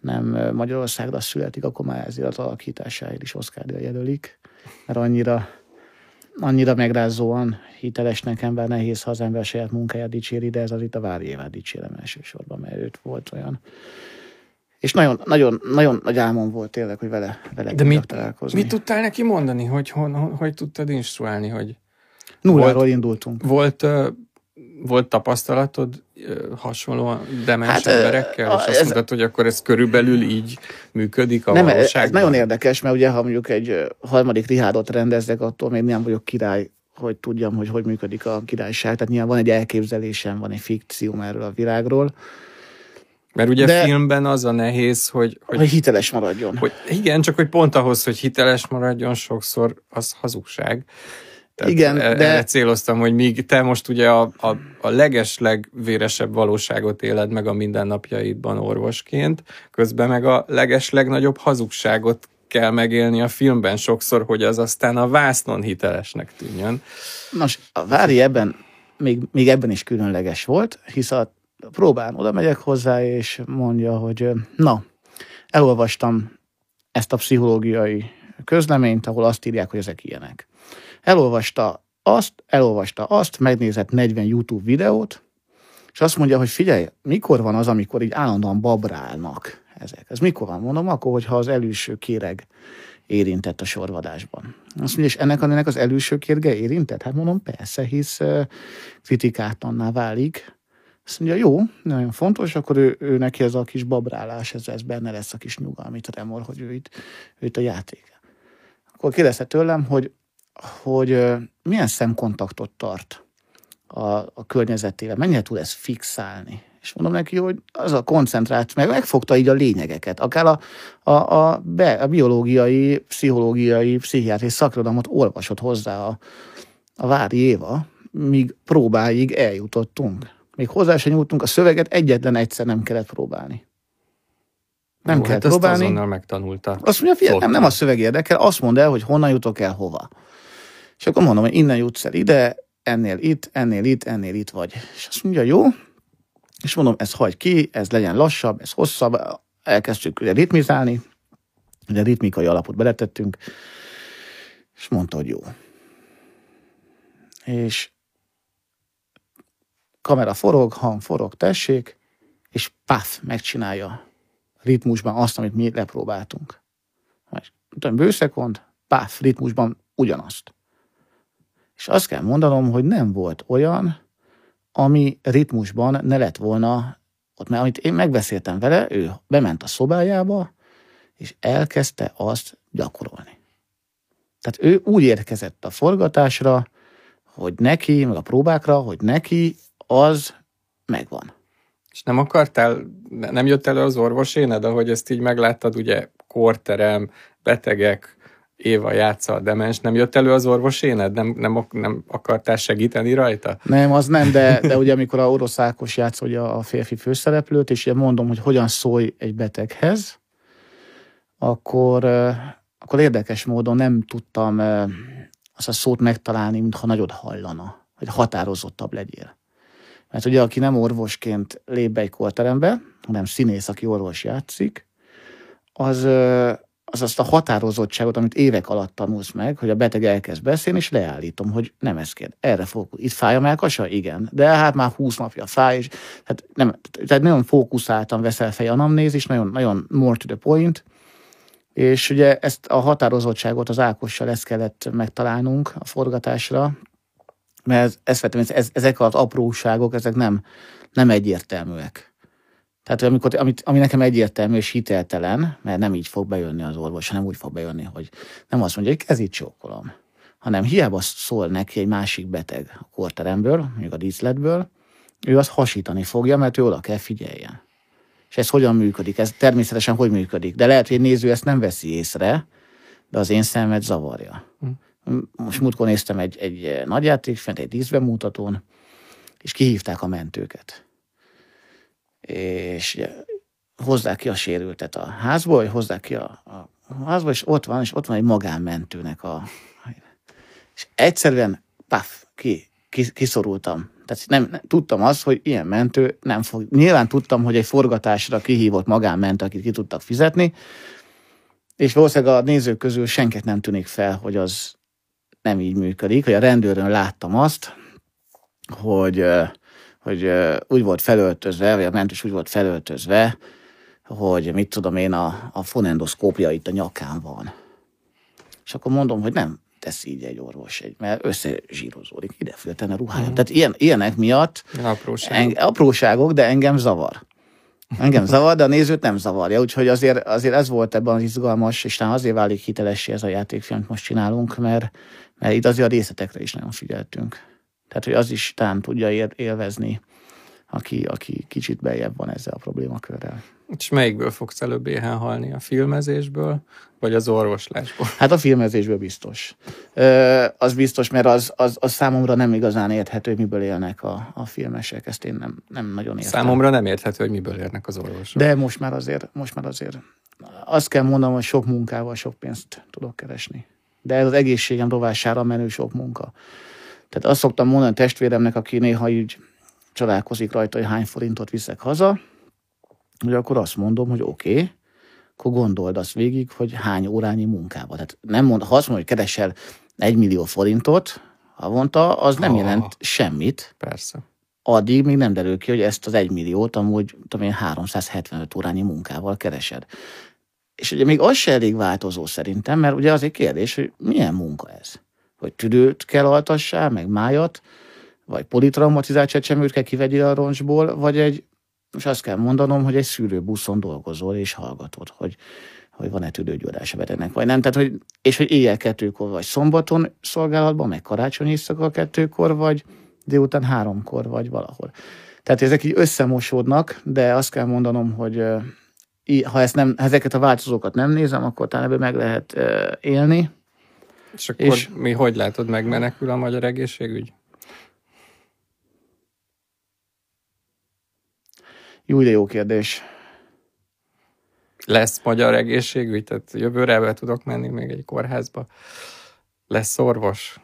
nem Magyarországra születik, akkor már ezért az alakításáért is Oszkárja jelölik, mert annyira, annyira megrázóan hiteles nekem, bár nehéz, ha az ember saját munkáját dicséri, de ez az itt a Vári Évát dicsérem elsősorban, mert őt volt olyan. És nagyon, nagyon, nagyon nagy álmom volt tényleg, hogy vele, vele De mit, találkozni. mit tudtál neki mondani, hogy, hogy, hogy, hogy tudtad instruálni, hogy Nulláról volt- indultunk. volt, volt tapasztalatod hasonló demens Hát, hát, emberekkel, a- és azt ez- mondtad, hogy akkor ez körülbelül így működik a Nem, valóságban? ez nagyon érdekes, mert ugye, ha mondjuk egy harmadik Richardot rendezek, attól még nem vagyok király, hogy tudjam, hogy hogy működik a királyság. Tehát nyilván van egy elképzelésem, van egy fikcióm erről a világról, Mert ugye De- De... filmben az a nehéz, hogy, hogy, hogy, hiteles maradjon. hogy igen, csak hogy pont ahhoz, hogy hiteles maradjon, sokszor az hazugság. Tehát Igen, e- de- Erre céloztam, hogy míg te most ugye a, a, a legeslegvéresebb valóságot éled meg a mindennapjaidban orvosként, közben meg a legeslegnagyobb hazugságot kell megélni a filmben sokszor, hogy az aztán a vásznon hitelesnek tűnjön. Nos, a Vári ebben, még, még ebben is különleges volt, hisz a próbán oda megyek hozzá, és mondja, hogy na, elolvastam ezt a pszichológiai közleményt, ahol azt írják, hogy ezek ilyenek. Elolvasta azt, elolvasta azt, megnézett 40 YouTube videót, és azt mondja, hogy figyelj, mikor van az, amikor így állandóan babrálnak ezek? Ez mikor van? Mondom, akkor, hogyha az előső kéreg érintett a sorvadásban. Azt mondja, és ennek a nőnek az előső kérge érintett? Hát mondom, persze, hisz kritikátlanná válik. Azt mondja, jó, nagyon fontos, akkor ő, ő neki ez a kis babrálás, ez, ez benne lesz a kis nyugalmi tremor, hogy ő itt, ő itt a játék. Akkor kérdezte tőlem, hogy, hogy milyen szemkontaktot tart a, a környezetével, mennyire tud ezt fixálni. És mondom neki, hogy az a koncentrált, meg megfogta így a lényegeket, akár a, a, a, be, a biológiai, pszichológiai, pszichiátri szakirodalmat olvasott hozzá a, a Vári Éva, míg próbáig eljutottunk. Még hozzá sem nyújtunk, a szöveget egyetlen egyszer nem kellett próbálni. Nem Jó, kell hát próbálni. azonnal megtanulta. Azt mondja, figyelj, nem, nem a szöveg érdekel, azt mondd el, hogy honnan jutok el hova. És akkor mondom, hogy innen jutsz el ide, ennél itt, ennél itt, ennél itt vagy. És azt mondja, jó, és mondom, ez hagy ki, ez legyen lassabb, ez hosszabb, elkezdtük ugye ritmizálni, ugye ritmikai alapot beletettünk, és mondta, hogy jó. És kamera forog, hang forog, tessék, és paf, megcsinálja ritmusban azt, amit mi lepróbáltunk. Vagy, tudom, bőszekond, páf, ritmusban ugyanazt. És azt kell mondanom, hogy nem volt olyan, ami ritmusban ne lett volna ott, mert amit én megbeszéltem vele, ő bement a szobájába, és elkezdte azt gyakorolni. Tehát ő úgy érkezett a forgatásra, hogy neki, meg a próbákra, hogy neki az megvan. És nem akartál, ne- nem jött elő az orvoséned, ahogy ezt így megláttad, ugye korterem, betegek, Éva játsza a demens, nem jött elő az orvoséned? Nem, nem, nem akartál segíteni rajta? Nem, az nem, de, de ugye amikor a orosz Ákos játsz ugye a férfi főszereplőt, és ugye mondom, hogy hogyan szólj egy beteghez, akkor, akkor érdekes módon nem tudtam azt a szót megtalálni, mintha nagyot hallana, hogy határozottabb legyél. Mert ugye, aki nem orvosként lép be egy korterembe, hanem színész, aki orvos játszik, az, az azt a határozottságot, amit évek alatt tanulsz meg, hogy a beteg elkezd beszélni, és leállítom, hogy nem ezt kérd. Erre fog. Itt fáj a melkasa? Igen. De hát már 20 napja fáj, és tehát, nem, tehát nagyon fókuszáltan veszel fel anamnézis, nagyon, nagyon more to the point, és ugye ezt a határozottságot az Ákossal ezt kellett megtalálnunk a forgatásra, mert ez, ezt vettem, ez, ezek az apróságok, ezek nem, nem egyértelműek. Tehát amikor, amit, ami nekem egyértelmű és hiteltelen, mert nem így fog bejönni az orvos, hanem úgy fog bejönni, hogy nem azt mondja, hogy kezét csókolom, hanem hiába szól neki egy másik beteg a korteremből, mondjuk a díszletből, ő azt hasítani fogja, mert ő oda kell figyeljen. És ez hogyan működik? Ez természetesen hogy működik? De lehet, hogy egy néző ezt nem veszi észre, de az én szememet zavarja. Most múltkor néztem egy, egy nagyjátékfilmet, egy díszbemutatón, és kihívták a mentőket. És ugye, hozzák ki a sérültet a házból, hozzák ki a, a házból, és ott van, és ott van egy magánmentőnek a... És egyszerűen, paf, ki, ki, kiszorultam. Tehát nem, nem, tudtam azt, hogy ilyen mentő nem fog... Nyilván tudtam, hogy egy forgatásra kihívott magánmentő, akit ki tudtak fizetni, és valószínűleg a nézők közül senket nem tűnik fel, hogy az nem így működik, hogy a rendőrön láttam azt, hogy, hogy úgy volt felöltözve, vagy a mentős úgy volt felöltözve, hogy mit tudom én, a, a fonendoszkópia itt a nyakán van. És akkor mondom, hogy nem tesz így egy orvos, egy, mert összezsírozódik, ide fülten a ruhája. Tehát ilyen, ilyenek miatt Apróság. eng, apróságok, de engem zavar. Engem zavar, de a nézőt nem zavarja. Úgyhogy azért, azért ez volt ebben az izgalmas, és talán azért válik hitelessé ez a játékfilm, most csinálunk, mert, mert itt azért a részletekre is nagyon figyeltünk. Tehát, hogy az is talán tudja él, élvezni, aki, aki kicsit beljebb van ezzel a problémakörrel. És melyikből fogsz előbb éhen halni? A filmezésből, vagy az orvoslásból? Hát a filmezésből biztos. Ö, az biztos, mert az, az, az számomra nem igazán érthető, hogy miből élnek a, a filmesek. Ezt én nem, nem nagyon értem. Számomra nem érthető, hogy miből érnek az orvosok. De most már azért, most már azért azt kell mondanom, hogy sok munkával sok pénzt tudok keresni. De ez az egészségem rovására menő sok munka. Tehát azt szoktam mondani a testvéremnek, aki néha így csodálkozik rajta, hogy hány forintot viszek haza, hogy akkor azt mondom, hogy oké, okay, akkor gondold azt végig, hogy hány órányi munkával. Tehát nem mond, ha azt mondom, hogy keresel egy millió forintot havonta, az nem Ah. jelent semmit, Persze. addig még nem derül ki, hogy ezt az egy milliót amúgy tudom én, 375 órányi munkával keresed. És ugye még az se elég változó szerintem, mert ugye az egy kérdés, hogy milyen munka ez? Hogy tüdőt kell altassál, meg májat, vagy politraumatizált csecsemőt kell kivegyél a roncsból, vagy egy, most azt kell mondanom, hogy egy szűrőbuszon dolgozol és hallgatod, hogy, hogy van-e tüdőgyógyulás a betegnek, vagy nem. Tehát, hogy, és hogy éjjel kettőkor, vagy szombaton szolgálatban, meg karácsony éjszaka kettőkor, vagy délután háromkor, vagy valahol. Tehát ezek így összemosódnak, de azt kell mondanom, hogy ha, ezt nem, ezeket a változókat nem nézem, akkor talán ebből meg lehet élni. És akkor és... mi hogy látod, megmenekül a magyar egészségügy? Jó, de jó kérdés. Lesz magyar egészségügy? Tehát jövőre be tudok menni még egy kórházba? Lesz orvos?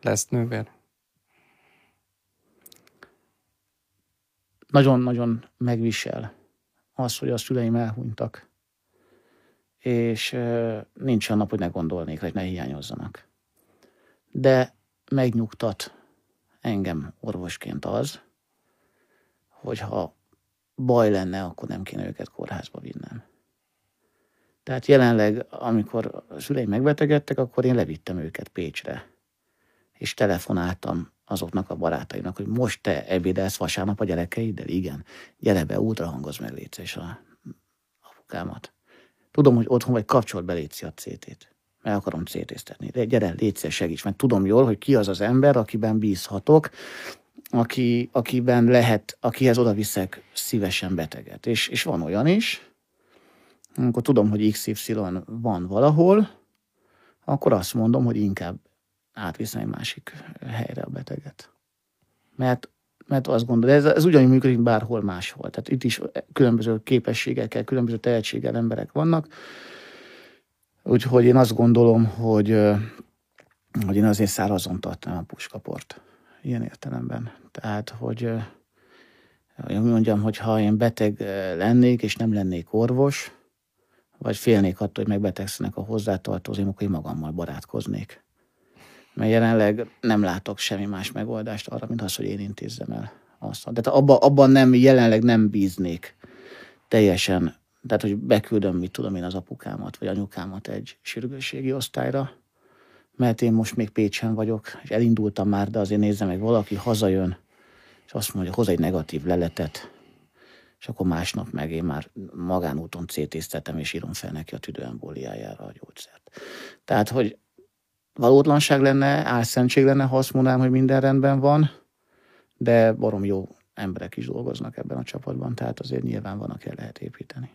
Lesz nővér? nagyon-nagyon megvisel az, hogy a szüleim elhunytak. És nincs olyan nap, hogy ne gondolnék, hogy ne hiányozzanak. De megnyugtat engem orvosként az, hogyha baj lenne, akkor nem kéne őket kórházba vinnem. Tehát jelenleg, amikor a szüleim megbetegedtek, akkor én levittem őket Pécsre. És telefonáltam azoknak a barátaimnak, hogy most te ebédelsz vasárnap a gyerekeiddel? Igen. Gyere be, ultrahangoz meg légy és a apukámat. Tudom, hogy otthon vagy, kapcsolt be légy a CT-t. Meg akarom CT-ztetni. Gyere, szíves, segíts, mert tudom jól, hogy ki az az ember, akiben bízhatok, aki, akiben lehet, akihez oda viszek szívesen beteget. És, és van olyan is, amikor tudom, hogy XY van valahol, akkor azt mondom, hogy inkább átviszem egy másik helyre a beteget. Mert, mert azt gondolom, ez, ez ugyanúgy működik, bárhol máshol. Tehát itt is különböző képességekkel, különböző tehetséggel emberek vannak. Úgyhogy én azt gondolom, hogy, hogy én azért szárazon tartanám a puskaport. Ilyen értelemben. Tehát, hogy hogy mondjam, hogy ha én beteg lennék, és nem lennék orvos, vagy félnék attól, hogy megbetegszenek a hozzátartozóim, akkor én magammal barátkoznék. Mert jelenleg nem látok semmi más megoldást arra, mint az, hogy én intézzem el azt. De abba, abban nem, jelenleg nem bíznék teljesen, tehát hogy beküldöm, mit tudom én, az apukámat vagy anyukámat egy sürgősségi osztályra, mert én most még Pécsen vagyok, és elindultam már, de azért nézze meg, valaki hazajön, és azt mondja, hoz egy negatív leletet, és akkor másnap meg én már magánúton CT-ztetem, és írom fel neki a tüdőembóliájára a gyógyszert. Tehát, hogy valótlanság lenne, álszentség lenne, ha azt mondanám, hogy minden rendben van, de barom jó emberek is dolgoznak ebben a csapatban, tehát azért nyilván van, akire lehet építeni.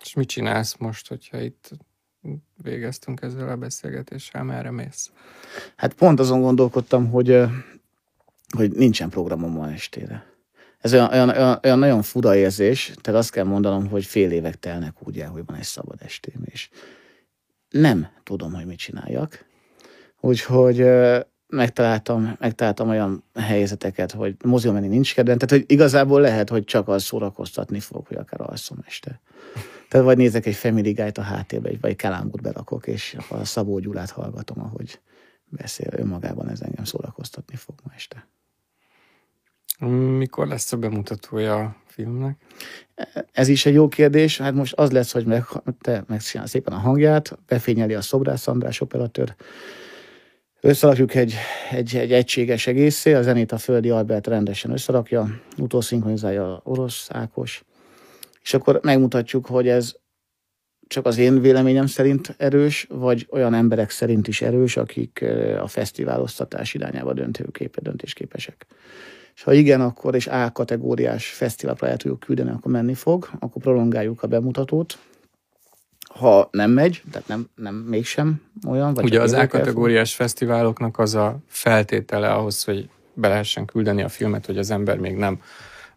És mit csinálsz most, hogyha itt végeztünk ezzel a beszélgetéssel, merre mész? Hát pont azon gondolkodtam, hogy, hogy nincsen programom ma estére. Ez olyan, olyan, olyan, olyan nagyon fura érzés, tehát azt kell mondanom, hogy fél évek telnek úgy el, hogy van egy szabad estém, és nem tudom, hogy mit csináljak. Úgyhogy megtaláltam, megtaláltam olyan helyzeteket, hogy moziba menni nincs kedvem, tehát hogy igazából lehet, hogy csak az szórakoztatni fog, hogy akár alszom este. Tehát vagy nézek egy Family Guy-t a háttérbe, vagy Kalámot berakok, és a Szabó Gyulát hallgatom, ahogy beszél önmagában, ez engem szórakoztatni fog ma este. Mikor lesz a bemutatója a filmnek? Ez is egy jó kérdés. Hát most az lesz, hogy meg, te megcsinál szépen a hangját, befényeli a szobrász András operatőr, összerakjuk egy, egy, egy egységes egészé, a zenét a Földi Albert rendesen összerakja, utószinkronizálja orosz Ákos, és akkor megmutatjuk, hogy ez csak az én véleményem szerint erős, vagy olyan emberek szerint is erős, akik a fesztiválosztatás irányába döntőképe, döntésképesek. És ha igen, akkor és A kategóriás fesztiválra el tudjuk küldeni, akkor menni fog, akkor prolongáljuk a bemutatót. Ha nem megy, tehát nem, nem mégsem olyan. Vagy Ugye az A kategóriás fesztiváloknak az a feltétele ahhoz, hogy be lehessen küldeni a filmet, hogy az ember még nem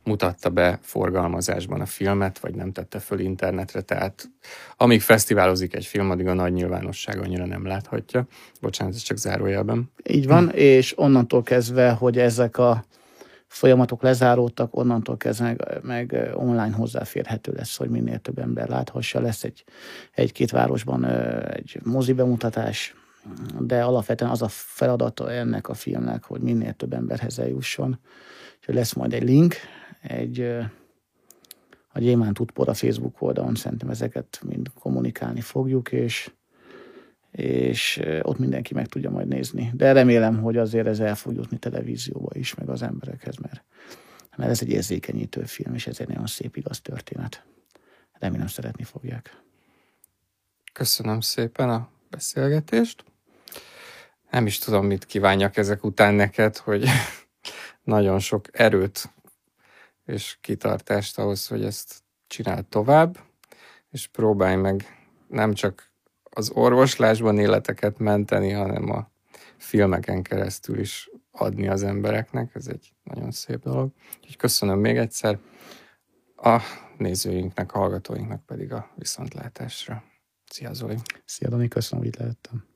mutatta be forgalmazásban a filmet, vagy nem tette föl internetre, tehát amíg fesztiválozik egy film, addig a nagy nyilvánosság annyira nem láthatja. Bocsánat, ez csak zárójelben. Így van, hm. és onnantól kezdve, hogy ezek a folyamatok lezáródtak, onnantól kezdve meg, meg online hozzáférhető lesz, hogy minél több ember láthassa. Lesz egy, egy-két városban egy mozi bemutatás, de alapvetően az a feladata ennek a filmnek, hogy minél több emberhez eljusson. Úgyhogy lesz majd egy link, egy a Gyémánt útpor a Facebook oldalon, szerintem ezeket mind kommunikálni fogjuk, és és ott mindenki meg tudja majd nézni. De remélem, hogy azért ez el fog jutni televízióba is, meg az emberekhez, mert, mert ez egy érzékenyítő film, és ez egy nagyon szép igaz történet. Remélem szeretni fogják. Köszönöm szépen a beszélgetést. Nem is tudom, mit kívánjak ezek után neked, hogy nagyon sok erőt és kitartást ahhoz, hogy ezt csinál tovább, és próbálj meg nem csak az orvoslásban életeket menteni, hanem a filmeken keresztül is adni az embereknek. Ez egy nagyon szép dolog. Úgyhogy köszönöm még egyszer. A nézőinknek, hallgatóinknak pedig a viszontlátásra. Szia Zoli! Szia Dani, köszönöm, hogy itt lehettem.